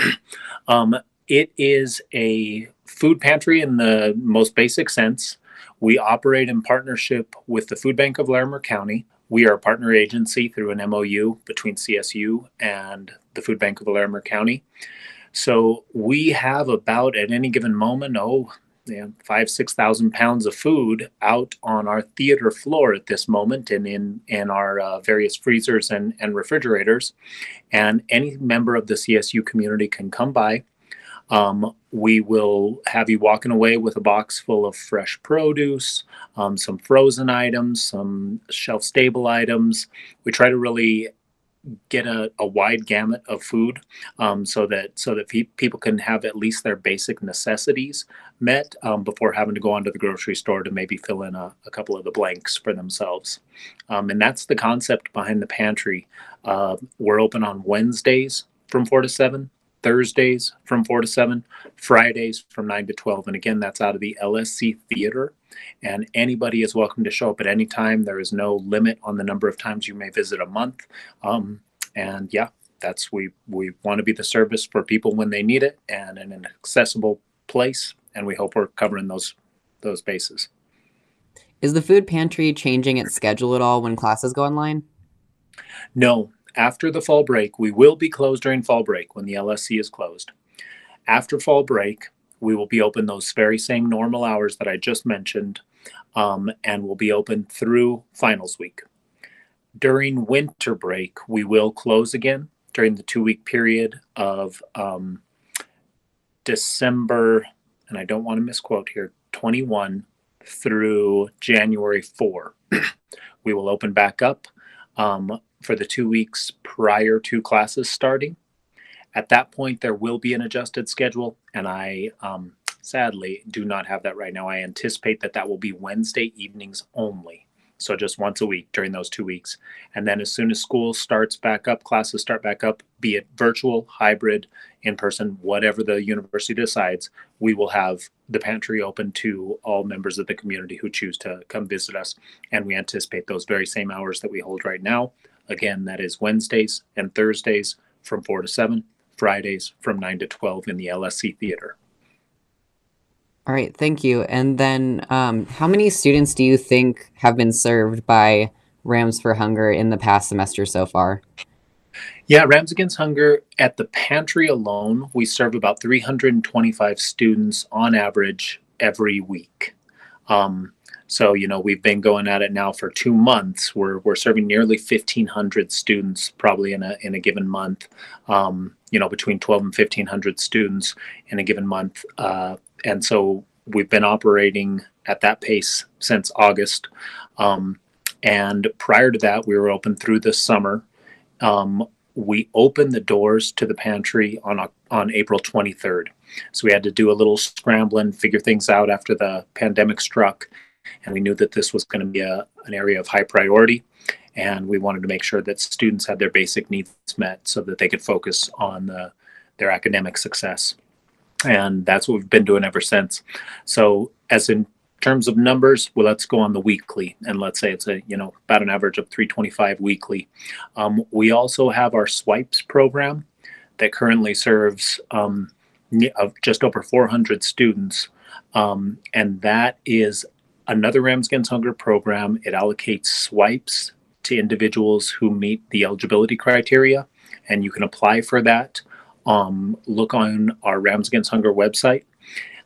um, it is a food pantry in the most basic sense. We operate in partnership with the Food Bank of Larimer County. We are a partner agency through an MOU between CSU and the Food Bank of Larimer County. So we have about at any given moment, oh, yeah, five, six thousand pounds of food out on our theater floor at this moment and in, in our uh, various freezers and, and refrigerators. And any member of the CSU community can come by. Um, we will have you walking away with a box full of fresh produce, um, some frozen items, some shelf stable items. We try to really get a, a wide gamut of food um, so that so that pe- people can have at least their basic necessities met um, before having to go onto the grocery store to maybe fill in a, a couple of the blanks for themselves. Um, and that's the concept behind the pantry. Uh, we're open on wednesdays from 4 to 7 thursdays from 4 to 7 fridays from 9 to 12 and again that's out of the lsc theater and anybody is welcome to show up at any time. There is no limit on the number of times you may visit a month. Um, and yeah, that's we we want to be the service for people when they need it and in an accessible place. And we hope we're covering those those bases. Is the food pantry changing its schedule at all when classes go online? No, after the fall break, we will be closed during fall break when the LSC is closed. After fall break, we will be open those very same normal hours that I just mentioned, um, and we'll be open through finals week. During winter break, we will close again during the two week period of um, December, and I don't want to misquote here, 21 through January 4. we will open back up. Um, for the two weeks prior to classes starting. At that point, there will be an adjusted schedule, and I um, sadly do not have that right now. I anticipate that that will be Wednesday evenings only. So just once a week during those two weeks. And then as soon as school starts back up, classes start back up, be it virtual, hybrid, in person, whatever the university decides, we will have the pantry open to all members of the community who choose to come visit us. And we anticipate those very same hours that we hold right now. Again, that is Wednesdays and Thursdays from 4 to 7, Fridays from 9 to 12 in the LSC Theater. All right, thank you. And then, um, how many students do you think have been served by Rams for Hunger in the past semester so far? Yeah, Rams Against Hunger at the pantry alone, we serve about 325 students on average every week. Um, so, you know, we've been going at it now for two months. We're, we're serving nearly 1,500 students probably in a, in a given month, um, you know, between 12 and 1,500 students in a given month. Uh, and so we've been operating at that pace since August. Um, and prior to that, we were open through the summer. Um, we opened the doors to the pantry on on April 23rd. So we had to do a little scrambling, figure things out after the pandemic struck, and we knew that this was going to be a, an area of high priority, and we wanted to make sure that students had their basic needs met so that they could focus on the, their academic success. And that's what we've been doing ever since. So as in terms of numbers, well, let's go on the weekly, and let's say it's a you know about an average of 325 weekly. Um, we also have our swipes program that currently serves um, just over 400 students, um, and that is another Rams Against Hunger program. It allocates swipes to individuals who meet the eligibility criteria, and you can apply for that. Um, look on our Rams Against Hunger website.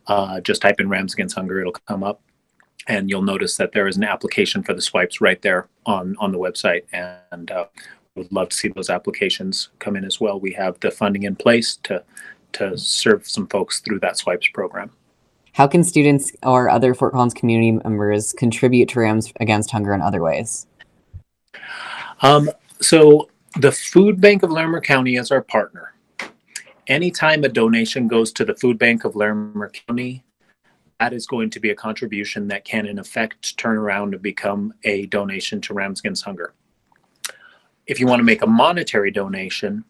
Uh, just type in Rams Against Hunger, it'll come up and you'll notice that there is an application for the swipes right there on on the website and uh, would love to see those applications come in as well we have the funding in place to to serve some folks through that swipes program How can students or other Fort Collins community members contribute to Rams Against Hunger in other ways? um, so the food bank of larimer county is our partner anytime a donation goes to the food bank of larimer county that is going to be a contribution that can in effect turn around and become a donation to rams against hunger if you want to make a monetary donation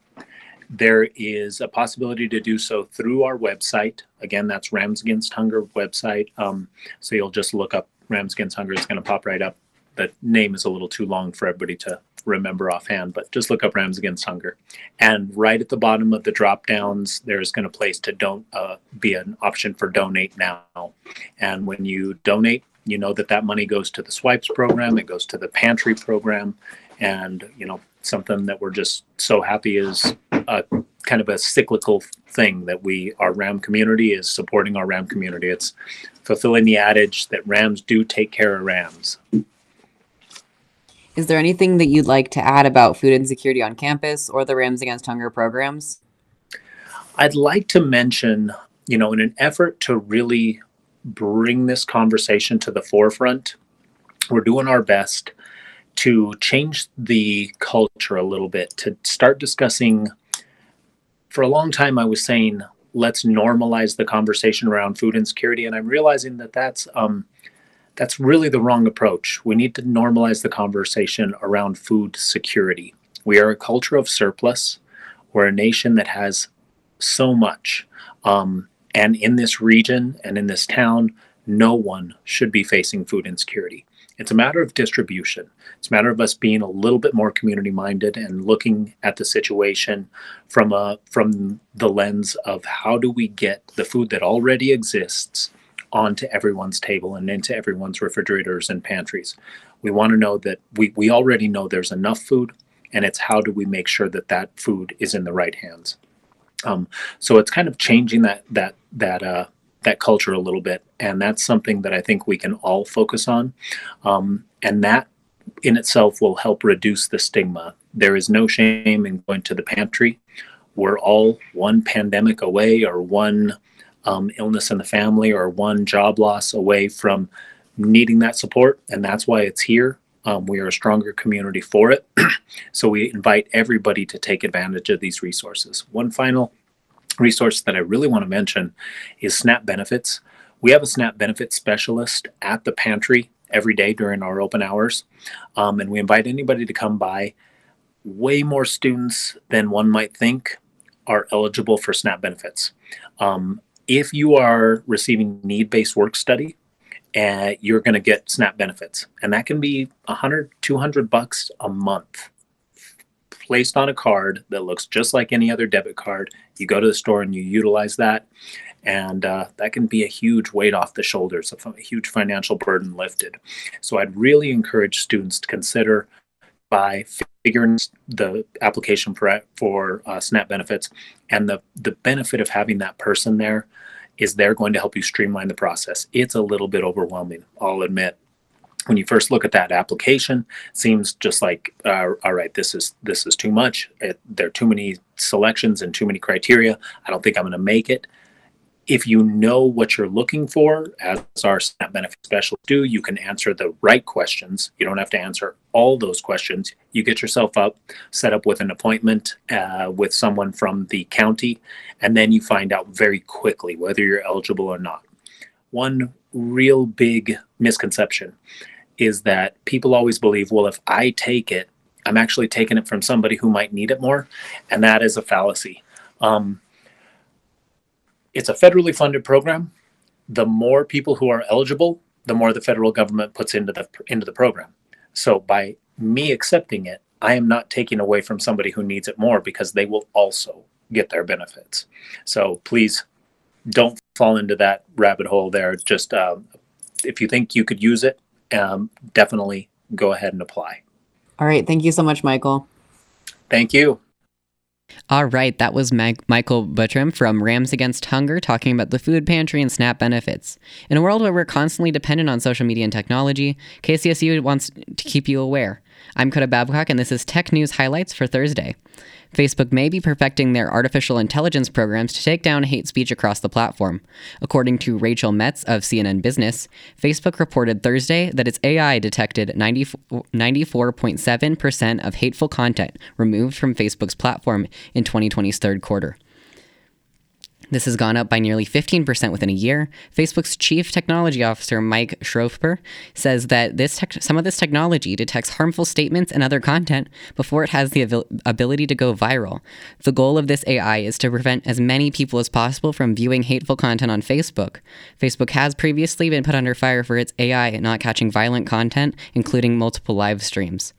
there is a possibility to do so through our website. Again that's rams against hunger website. Um, so you'll just look up rams against hunger. It's going to pop right up. The name is a little too long for everybody to remember offhand, but just look up Rams Against Hunger. And right at the bottom of the drop downs, there's going to place to don't uh, be an option for donate now. And when you donate, you know that that money goes to the swipes program, it goes to the pantry program, and you know something that we're just so happy is a kind of a cyclical thing that we our Ram community is supporting our Ram community. It's fulfilling the adage that Rams do take care of Rams. Is there anything that you'd like to add about food insecurity on campus or the Rams Against Hunger programs? I'd like to mention, you know, in an effort to really bring this conversation to the forefront, we're doing our best to change the culture a little bit, to start discussing. For a long time, I was saying, let's normalize the conversation around food insecurity. And I'm realizing that that's, um, that's really the wrong approach. We need to normalize the conversation around food security. We are a culture of surplus. We're a nation that has so much. Um, and in this region and in this town, no one should be facing food insecurity. It's a matter of distribution. It's a matter of us being a little bit more community minded and looking at the situation from a from the lens of how do we get the food that already exists onto everyone's table and into everyone's refrigerators and pantries. We want to know that we, we already know there's enough food, and it's how do we make sure that that food is in the right hands. Um, so it's kind of changing that that that uh, that culture a little bit, and that's something that I think we can all focus on, um, and that in itself will help reduce the stigma. There is no shame in going to the pantry. We're all one pandemic away or one um, illness in the family or one job loss away from needing that support, and that's why it's here. Um, we are a stronger community for it. so we invite everybody to take advantage of these resources. One final resource that I really want to mention is SNAP benefits. We have a SNAP benefit specialist at the pantry every day during our open hours, um, and we invite anybody to come by. Way more students than one might think are eligible for SNAP benefits. Um, if you are receiving need based work study, uh, you're going to get SNAP benefits, and that can be 100, 200 bucks a month placed on a card that looks just like any other debit card. You go to the store and you utilize that, and uh, that can be a huge weight off the shoulders, a, huge financial burden lifted. So I'd really encourage students to consider by figuring the application for for uh, SNAP benefits and the the benefit of having that person there is they're going to help you streamline the process. It's a little bit overwhelming, I'll admit. When you first look at that application, it seems just like, uh, all right, this is this is too much. It, there are too many selections and too many criteria. I don't think I'm going to make it. If you know what you're looking for, as our SNAP benefit specialists do, you can answer the right questions. You don't have to answer all those questions. You get yourself up, set up with an appointment uh, with someone from the county, and then you find out very quickly whether you're eligible or not. One real big misconception is that people always believe, well, if I take it, I'm actually taking it from somebody who might need it more, and that is a fallacy. Um, it's a federally funded program. The more people who are eligible, the more the federal government puts into the into the program. So by me accepting it, I am not taking away from somebody who needs it more because they will also get their benefits. So please don't fall into that rabbit hole there. Just uh, if you think you could use it, um, definitely go ahead and apply. All right. Thank you so much, Michael. Thank you. All right, that was Mag- Michael Buttram from Rams Against Hunger talking about the food pantry and SNAP benefits. In a world where we're constantly dependent on social media and technology, KCSU wants to keep you aware. I'm Coda Babcock, and this is Tech News Highlights for Thursday. Facebook may be perfecting their artificial intelligence programs to take down hate speech across the platform. According to Rachel Metz of CNN Business, Facebook reported Thursday that its AI detected 94.7% of hateful content removed from Facebook's platform in 2020's third quarter. This has gone up by nearly 15% within a year. Facebook's chief technology officer, Mike Schroepfer, says that this tech- some of this technology detects harmful statements and other content before it has the abil- ability to go viral. The goal of this AI is to prevent as many people as possible from viewing hateful content on Facebook. Facebook has previously been put under fire for its AI not catching violent content, including multiple live streams.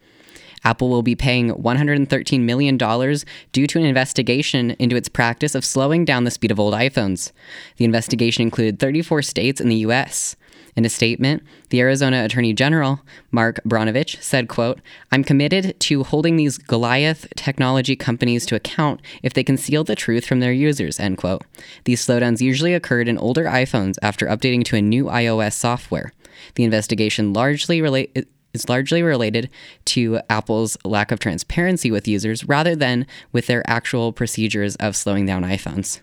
Apple will be paying $113 million due to an investigation into its practice of slowing down the speed of old iPhones. The investigation included 34 states in the U.S. In a statement, the Arizona Attorney General, Mark Brnovich, said, quote, I'm committed to holding these Goliath technology companies to account if they conceal the truth from their users, end quote. These slowdowns usually occurred in older iPhones after updating to a new iOS software. The investigation largely relate is largely related to Apple's lack of transparency with users rather than with their actual procedures of slowing down iPhones.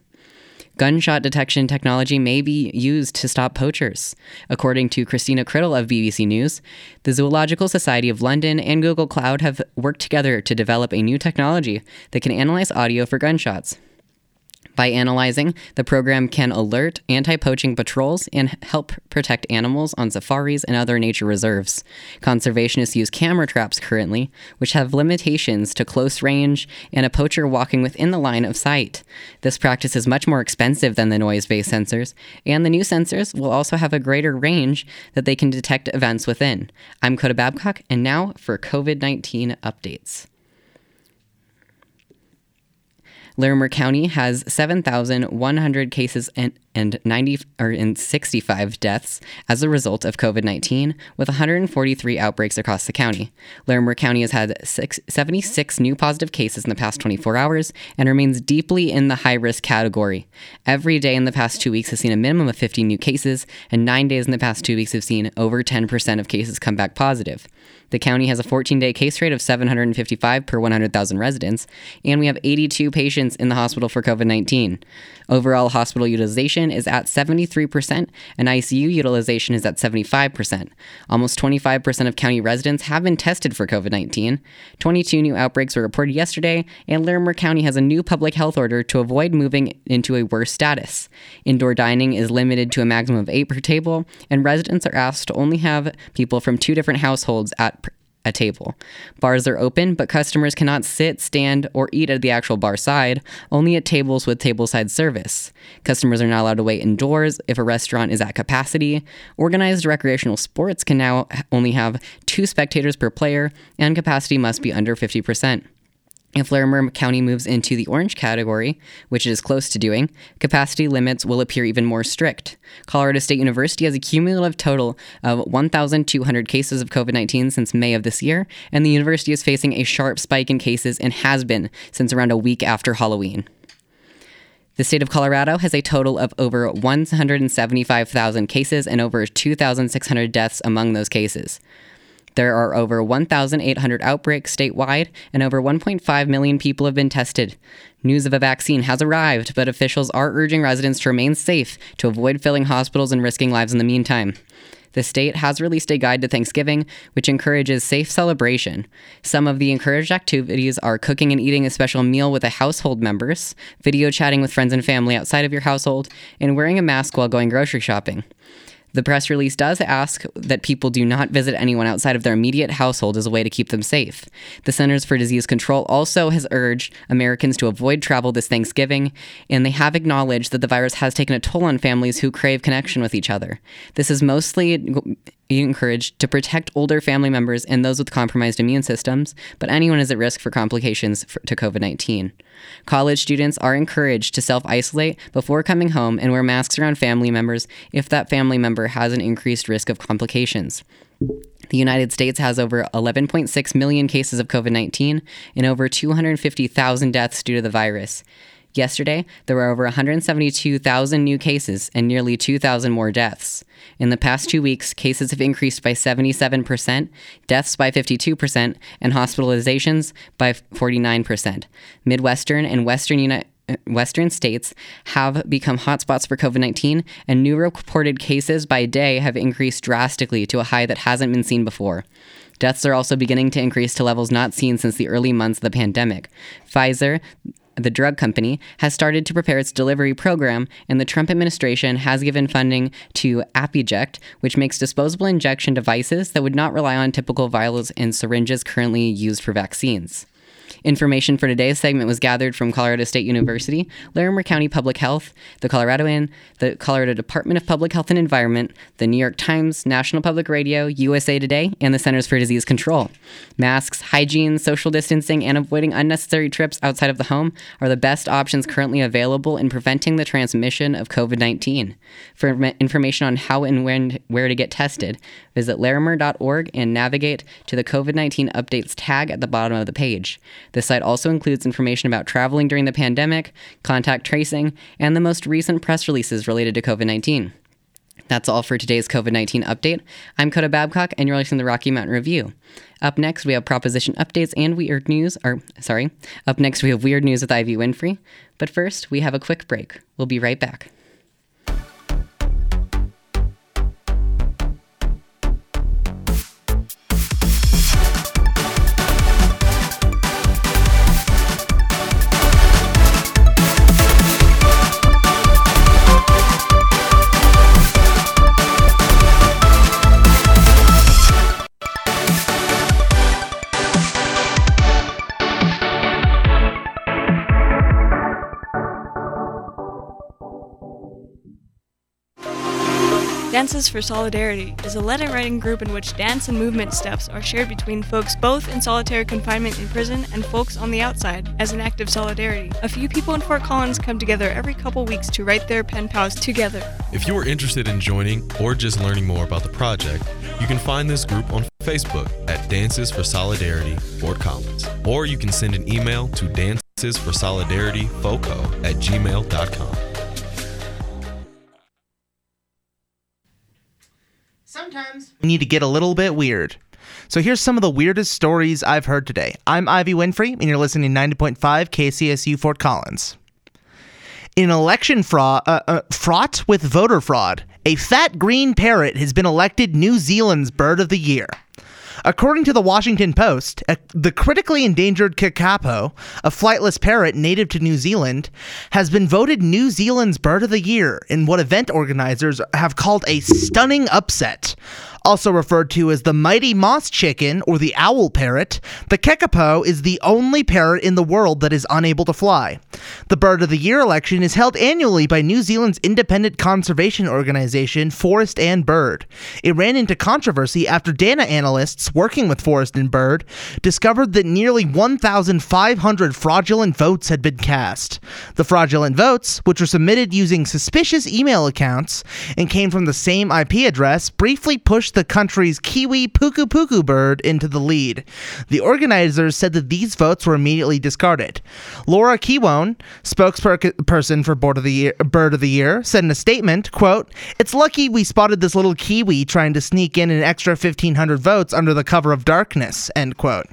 Gunshot detection technology may be used to stop poachers. According to Christina Criddle of BBC News, the Zoological Society of London and Google Cloud have worked together to develop a new technology that can analyze audio for gunshots. By analyzing, the program can alert anti poaching patrols and help protect animals on safaris and other nature reserves. Conservationists use camera traps currently, which have limitations to close range and a poacher walking within the line of sight. This practice is much more expensive than the noise based sensors, and the new sensors will also have a greater range that they can detect events within. I'm Coda Babcock, and now for COVID 19 updates. Larimer County has 7,100 cases and, and 90 or in 65 deaths as a result of COVID-19, with 143 outbreaks across the county. Larimer County has had six, 76 new positive cases in the past 24 hours and remains deeply in the high-risk category. Every day in the past two weeks has seen a minimum of 50 new cases, and nine days in the past two weeks have seen over 10% of cases come back positive. The county has a 14 day case rate of 755 per 100,000 residents, and we have 82 patients in the hospital for COVID 19. Overall hospital utilization is at 73%, and ICU utilization is at 75%. Almost 25% of county residents have been tested for COVID 19. 22 new outbreaks were reported yesterday, and Larimer County has a new public health order to avoid moving into a worse status. Indoor dining is limited to a maximum of eight per table, and residents are asked to only have people from two different households at a table. Bars are open, but customers cannot sit, stand, or eat at the actual bar side, only at tables with tableside service. Customers are not allowed to wait indoors if a restaurant is at capacity. Organized recreational sports can now only have two spectators per player, and capacity must be under 50%. If Larimer County moves into the orange category, which it is close to doing, capacity limits will appear even more strict. Colorado State University has a cumulative total of 1,200 cases of COVID 19 since May of this year, and the university is facing a sharp spike in cases and has been since around a week after Halloween. The state of Colorado has a total of over 175,000 cases and over 2,600 deaths among those cases. There are over 1,800 outbreaks statewide, and over 1.5 million people have been tested. News of a vaccine has arrived, but officials are urging residents to remain safe to avoid filling hospitals and risking lives in the meantime. The state has released a guide to Thanksgiving, which encourages safe celebration. Some of the encouraged activities are cooking and eating a special meal with the household members, video chatting with friends and family outside of your household, and wearing a mask while going grocery shopping. The press release does ask that people do not visit anyone outside of their immediate household as a way to keep them safe. The Centers for Disease Control also has urged Americans to avoid travel this Thanksgiving, and they have acknowledged that the virus has taken a toll on families who crave connection with each other. This is mostly encouraged to protect older family members and those with compromised immune systems, but anyone is at risk for complications for, to COVID 19. College students are encouraged to self isolate before coming home and wear masks around family members if that family member has an increased risk of complications. The United States has over 11.6 million cases of COVID 19 and over 250,000 deaths due to the virus. Yesterday, there were over 172,000 new cases and nearly 2,000 more deaths. In the past two weeks, cases have increased by 77%, deaths by 52%, and hospitalizations by 49%. Midwestern and Western United Western states have become hotspots for COVID 19, and new reported cases by day have increased drastically to a high that hasn't been seen before. Deaths are also beginning to increase to levels not seen since the early months of the pandemic. Pfizer, the drug company, has started to prepare its delivery program, and the Trump administration has given funding to ApiJect, which makes disposable injection devices that would not rely on typical vials and syringes currently used for vaccines. Information for today's segment was gathered from Colorado State University, Larimer County Public Health, the Coloradoan, the Colorado Department of Public Health and Environment, the New York Times, National Public Radio, USA Today, and the Centers for Disease Control. Masks, hygiene, social distancing, and avoiding unnecessary trips outside of the home are the best options currently available in preventing the transmission of COVID 19. For information on how and when where to get tested, visit larimer.org and navigate to the COVID 19 updates tag at the bottom of the page. The site also includes information about traveling during the pandemic, contact tracing, and the most recent press releases related to COVID 19. That's all for today's COVID 19 update. I'm Coda Babcock, and you're listening to the Rocky Mountain Review. Up next, we have proposition updates and weird news. Or, sorry, up next, we have weird news with Ivy Winfrey. But first, we have a quick break. We'll be right back. Dances for Solidarity is a letter writing group in which dance and movement steps are shared between folks both in solitary confinement in prison and folks on the outside as an act of solidarity. A few people in Fort Collins come together every couple weeks to write their pen pals together. If you are interested in joining or just learning more about the project, you can find this group on Facebook at Dances for Solidarity Fort Collins. Or you can send an email to Dances for Solidarity at gmail.com. Sometimes we need to get a little bit weird. So here's some of the weirdest stories I've heard today. I'm Ivy Winfrey, and you're listening to 90.5 KCSU Fort Collins. In election fraud, uh, uh, fraught with voter fraud, a fat green parrot has been elected New Zealand's Bird of the Year. According to the Washington Post, a, the critically endangered kakapo, a flightless parrot native to New Zealand, has been voted New Zealand's Bird of the Year in what event organizers have called a stunning upset. Also referred to as the mighty moss chicken or the owl parrot, the kakapo is the only parrot in the world that is unable to fly. The Bird of the Year election is held annually by New Zealand's independent conservation organization, Forest and Bird. It ran into controversy after data analysts working with Forest and Bird discovered that nearly 1,500 fraudulent votes had been cast. The fraudulent votes, which were submitted using suspicious email accounts and came from the same IP address, briefly pushed the country's Kiwi Puku Puku bird into the lead. The organizers said that these votes were immediately discarded. Laura Keown, spokesperson for of the Year, Bird of the Year, said in a statement, quote, It's lucky we spotted this little Kiwi trying to sneak in an extra 1,500 votes under the cover of darkness, end quote.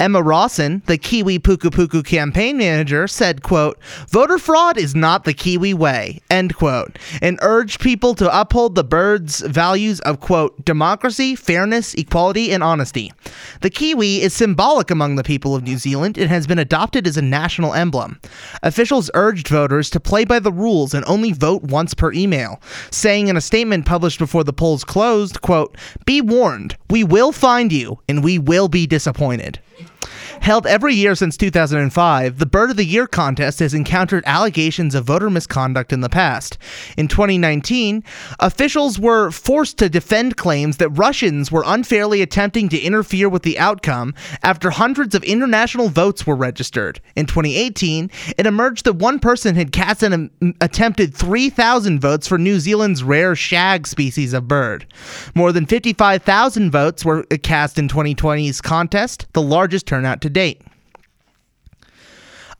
Emma Rawson, the Kiwi Puku Puku campaign manager, said, quote, Voter fraud is not the Kiwi way, end quote, and urged people to uphold the bird's values of, quote, democracy, fairness, equality, and honesty. The Kiwi is symbolic among the people of New Zealand and has been adopted as a national emblem. Officials urged voters to play by the rules and only vote once per email, saying in a statement published before the polls closed, quote, Be warned, we will find you and we will be disappointed good. Held every year since 2005, the Bird of the Year contest has encountered allegations of voter misconduct in the past. In 2019, officials were forced to defend claims that Russians were unfairly attempting to interfere with the outcome after hundreds of international votes were registered. In 2018, it emerged that one person had cast an attempted 3,000 votes for New Zealand's rare shag species of bird. More than 55,000 votes were cast in 2020's contest, the largest turnout to date.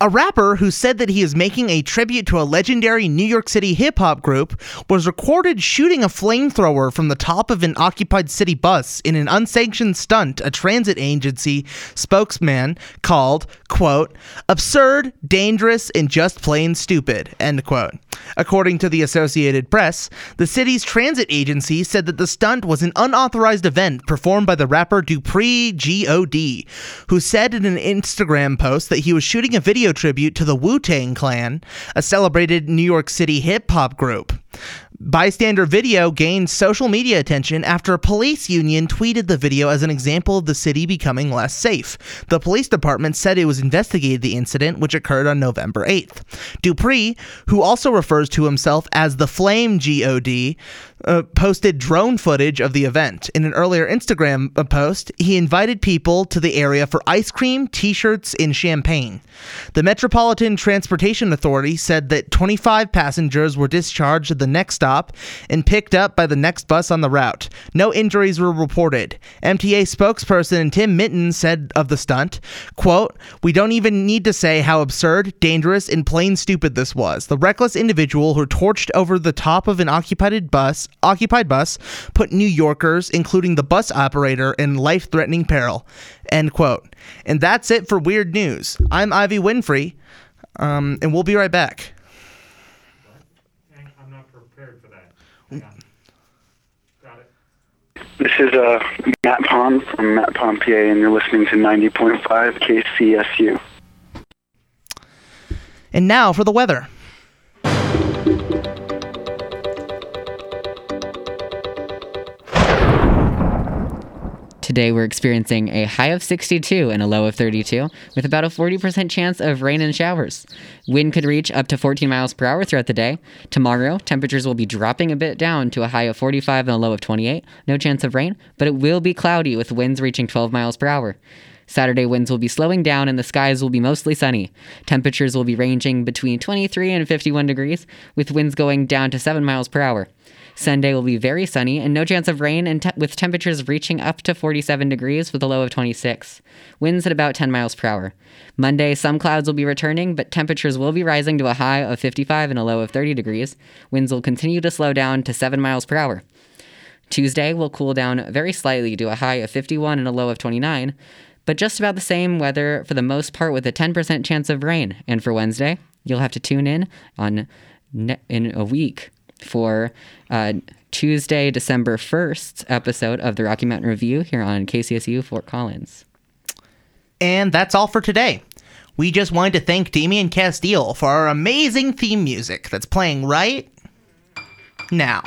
A rapper who said that he is making a tribute to a legendary New York City hip hop group was recorded shooting a flamethrower from the top of an occupied city bus in an unsanctioned stunt, a transit agency spokesman called, quote, absurd, dangerous, and just plain stupid, end quote. According to the Associated Press, the city's transit agency said that the stunt was an unauthorized event performed by the rapper Dupree G.O.D., who said in an Instagram post that he was shooting a video tribute to the Wu Tang Clan, a celebrated New York City hip hop group. Bystander video gained social media attention after a police union tweeted the video as an example of the city becoming less safe. The police department said it was investigating the incident, which occurred on November 8th. Dupree, who also refers to himself as the Flame God, uh, posted drone footage of the event. In an earlier Instagram uh, post, he invited people to the area for ice cream, t shirts, and champagne. The Metropolitan Transportation Authority said that 25 passengers were discharged at the next stop and picked up by the next bus on the route. No injuries were reported. MTA spokesperson Tim Minton said of the stunt, quote, We don't even need to say how absurd, dangerous, and plain stupid this was. The reckless individual who torched over the top of an occupied bus occupied bus put New Yorkers, including the bus operator, in life-threatening peril. End quote. And that's it for weird news. I'm Ivy Winfrey, um, and we'll be right back. This is uh, Matt Pond from Matt Pond, PA, and you're listening to 90.5 KCSU. And now for the weather. Today we're experiencing a high of 62 and a low of 32, with about a 40% chance of rain and showers. Wind could reach up to 14 miles per hour throughout the day. Tomorrow, temperatures will be dropping a bit down to a high of 45 and a low of 28. No chance of rain, but it will be cloudy with winds reaching 12 miles per hour. Saturday winds will be slowing down and the skies will be mostly sunny. Temperatures will be ranging between 23 and 51 degrees, with winds going down to 7 miles per hour. Sunday will be very sunny and no chance of rain, and te- with temperatures reaching up to 47 degrees with a low of 26. Winds at about 10 miles per hour. Monday, some clouds will be returning, but temperatures will be rising to a high of 55 and a low of 30 degrees. Winds will continue to slow down to 7 miles per hour. Tuesday will cool down very slightly to a high of 51 and a low of 29, but just about the same weather for the most part with a 10% chance of rain. And for Wednesday, you'll have to tune in on ne- in a week for uh, Tuesday, December 1st episode of the Rocky Mountain Review here on KCSU Fort Collins. And that's all for today. We just wanted to thank Damian Castile for our amazing theme music that's playing right now.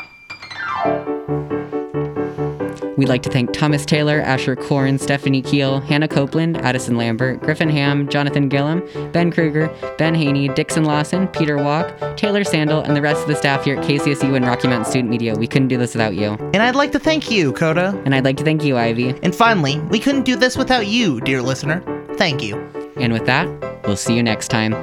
We'd like to thank Thomas Taylor, Asher Korn, Stephanie Keel, Hannah Copeland, Addison Lambert, Griffin Ham, Jonathan Gillum, Ben Kruger, Ben Haney, Dixon Lawson, Peter Walk, Taylor Sandel, and the rest of the staff here at KCSU and Rocky Mountain Student Media. We couldn't do this without you. And I'd like to thank you, Coda. And I'd like to thank you, Ivy. And finally, we couldn't do this without you, dear listener. Thank you. And with that, we'll see you next time.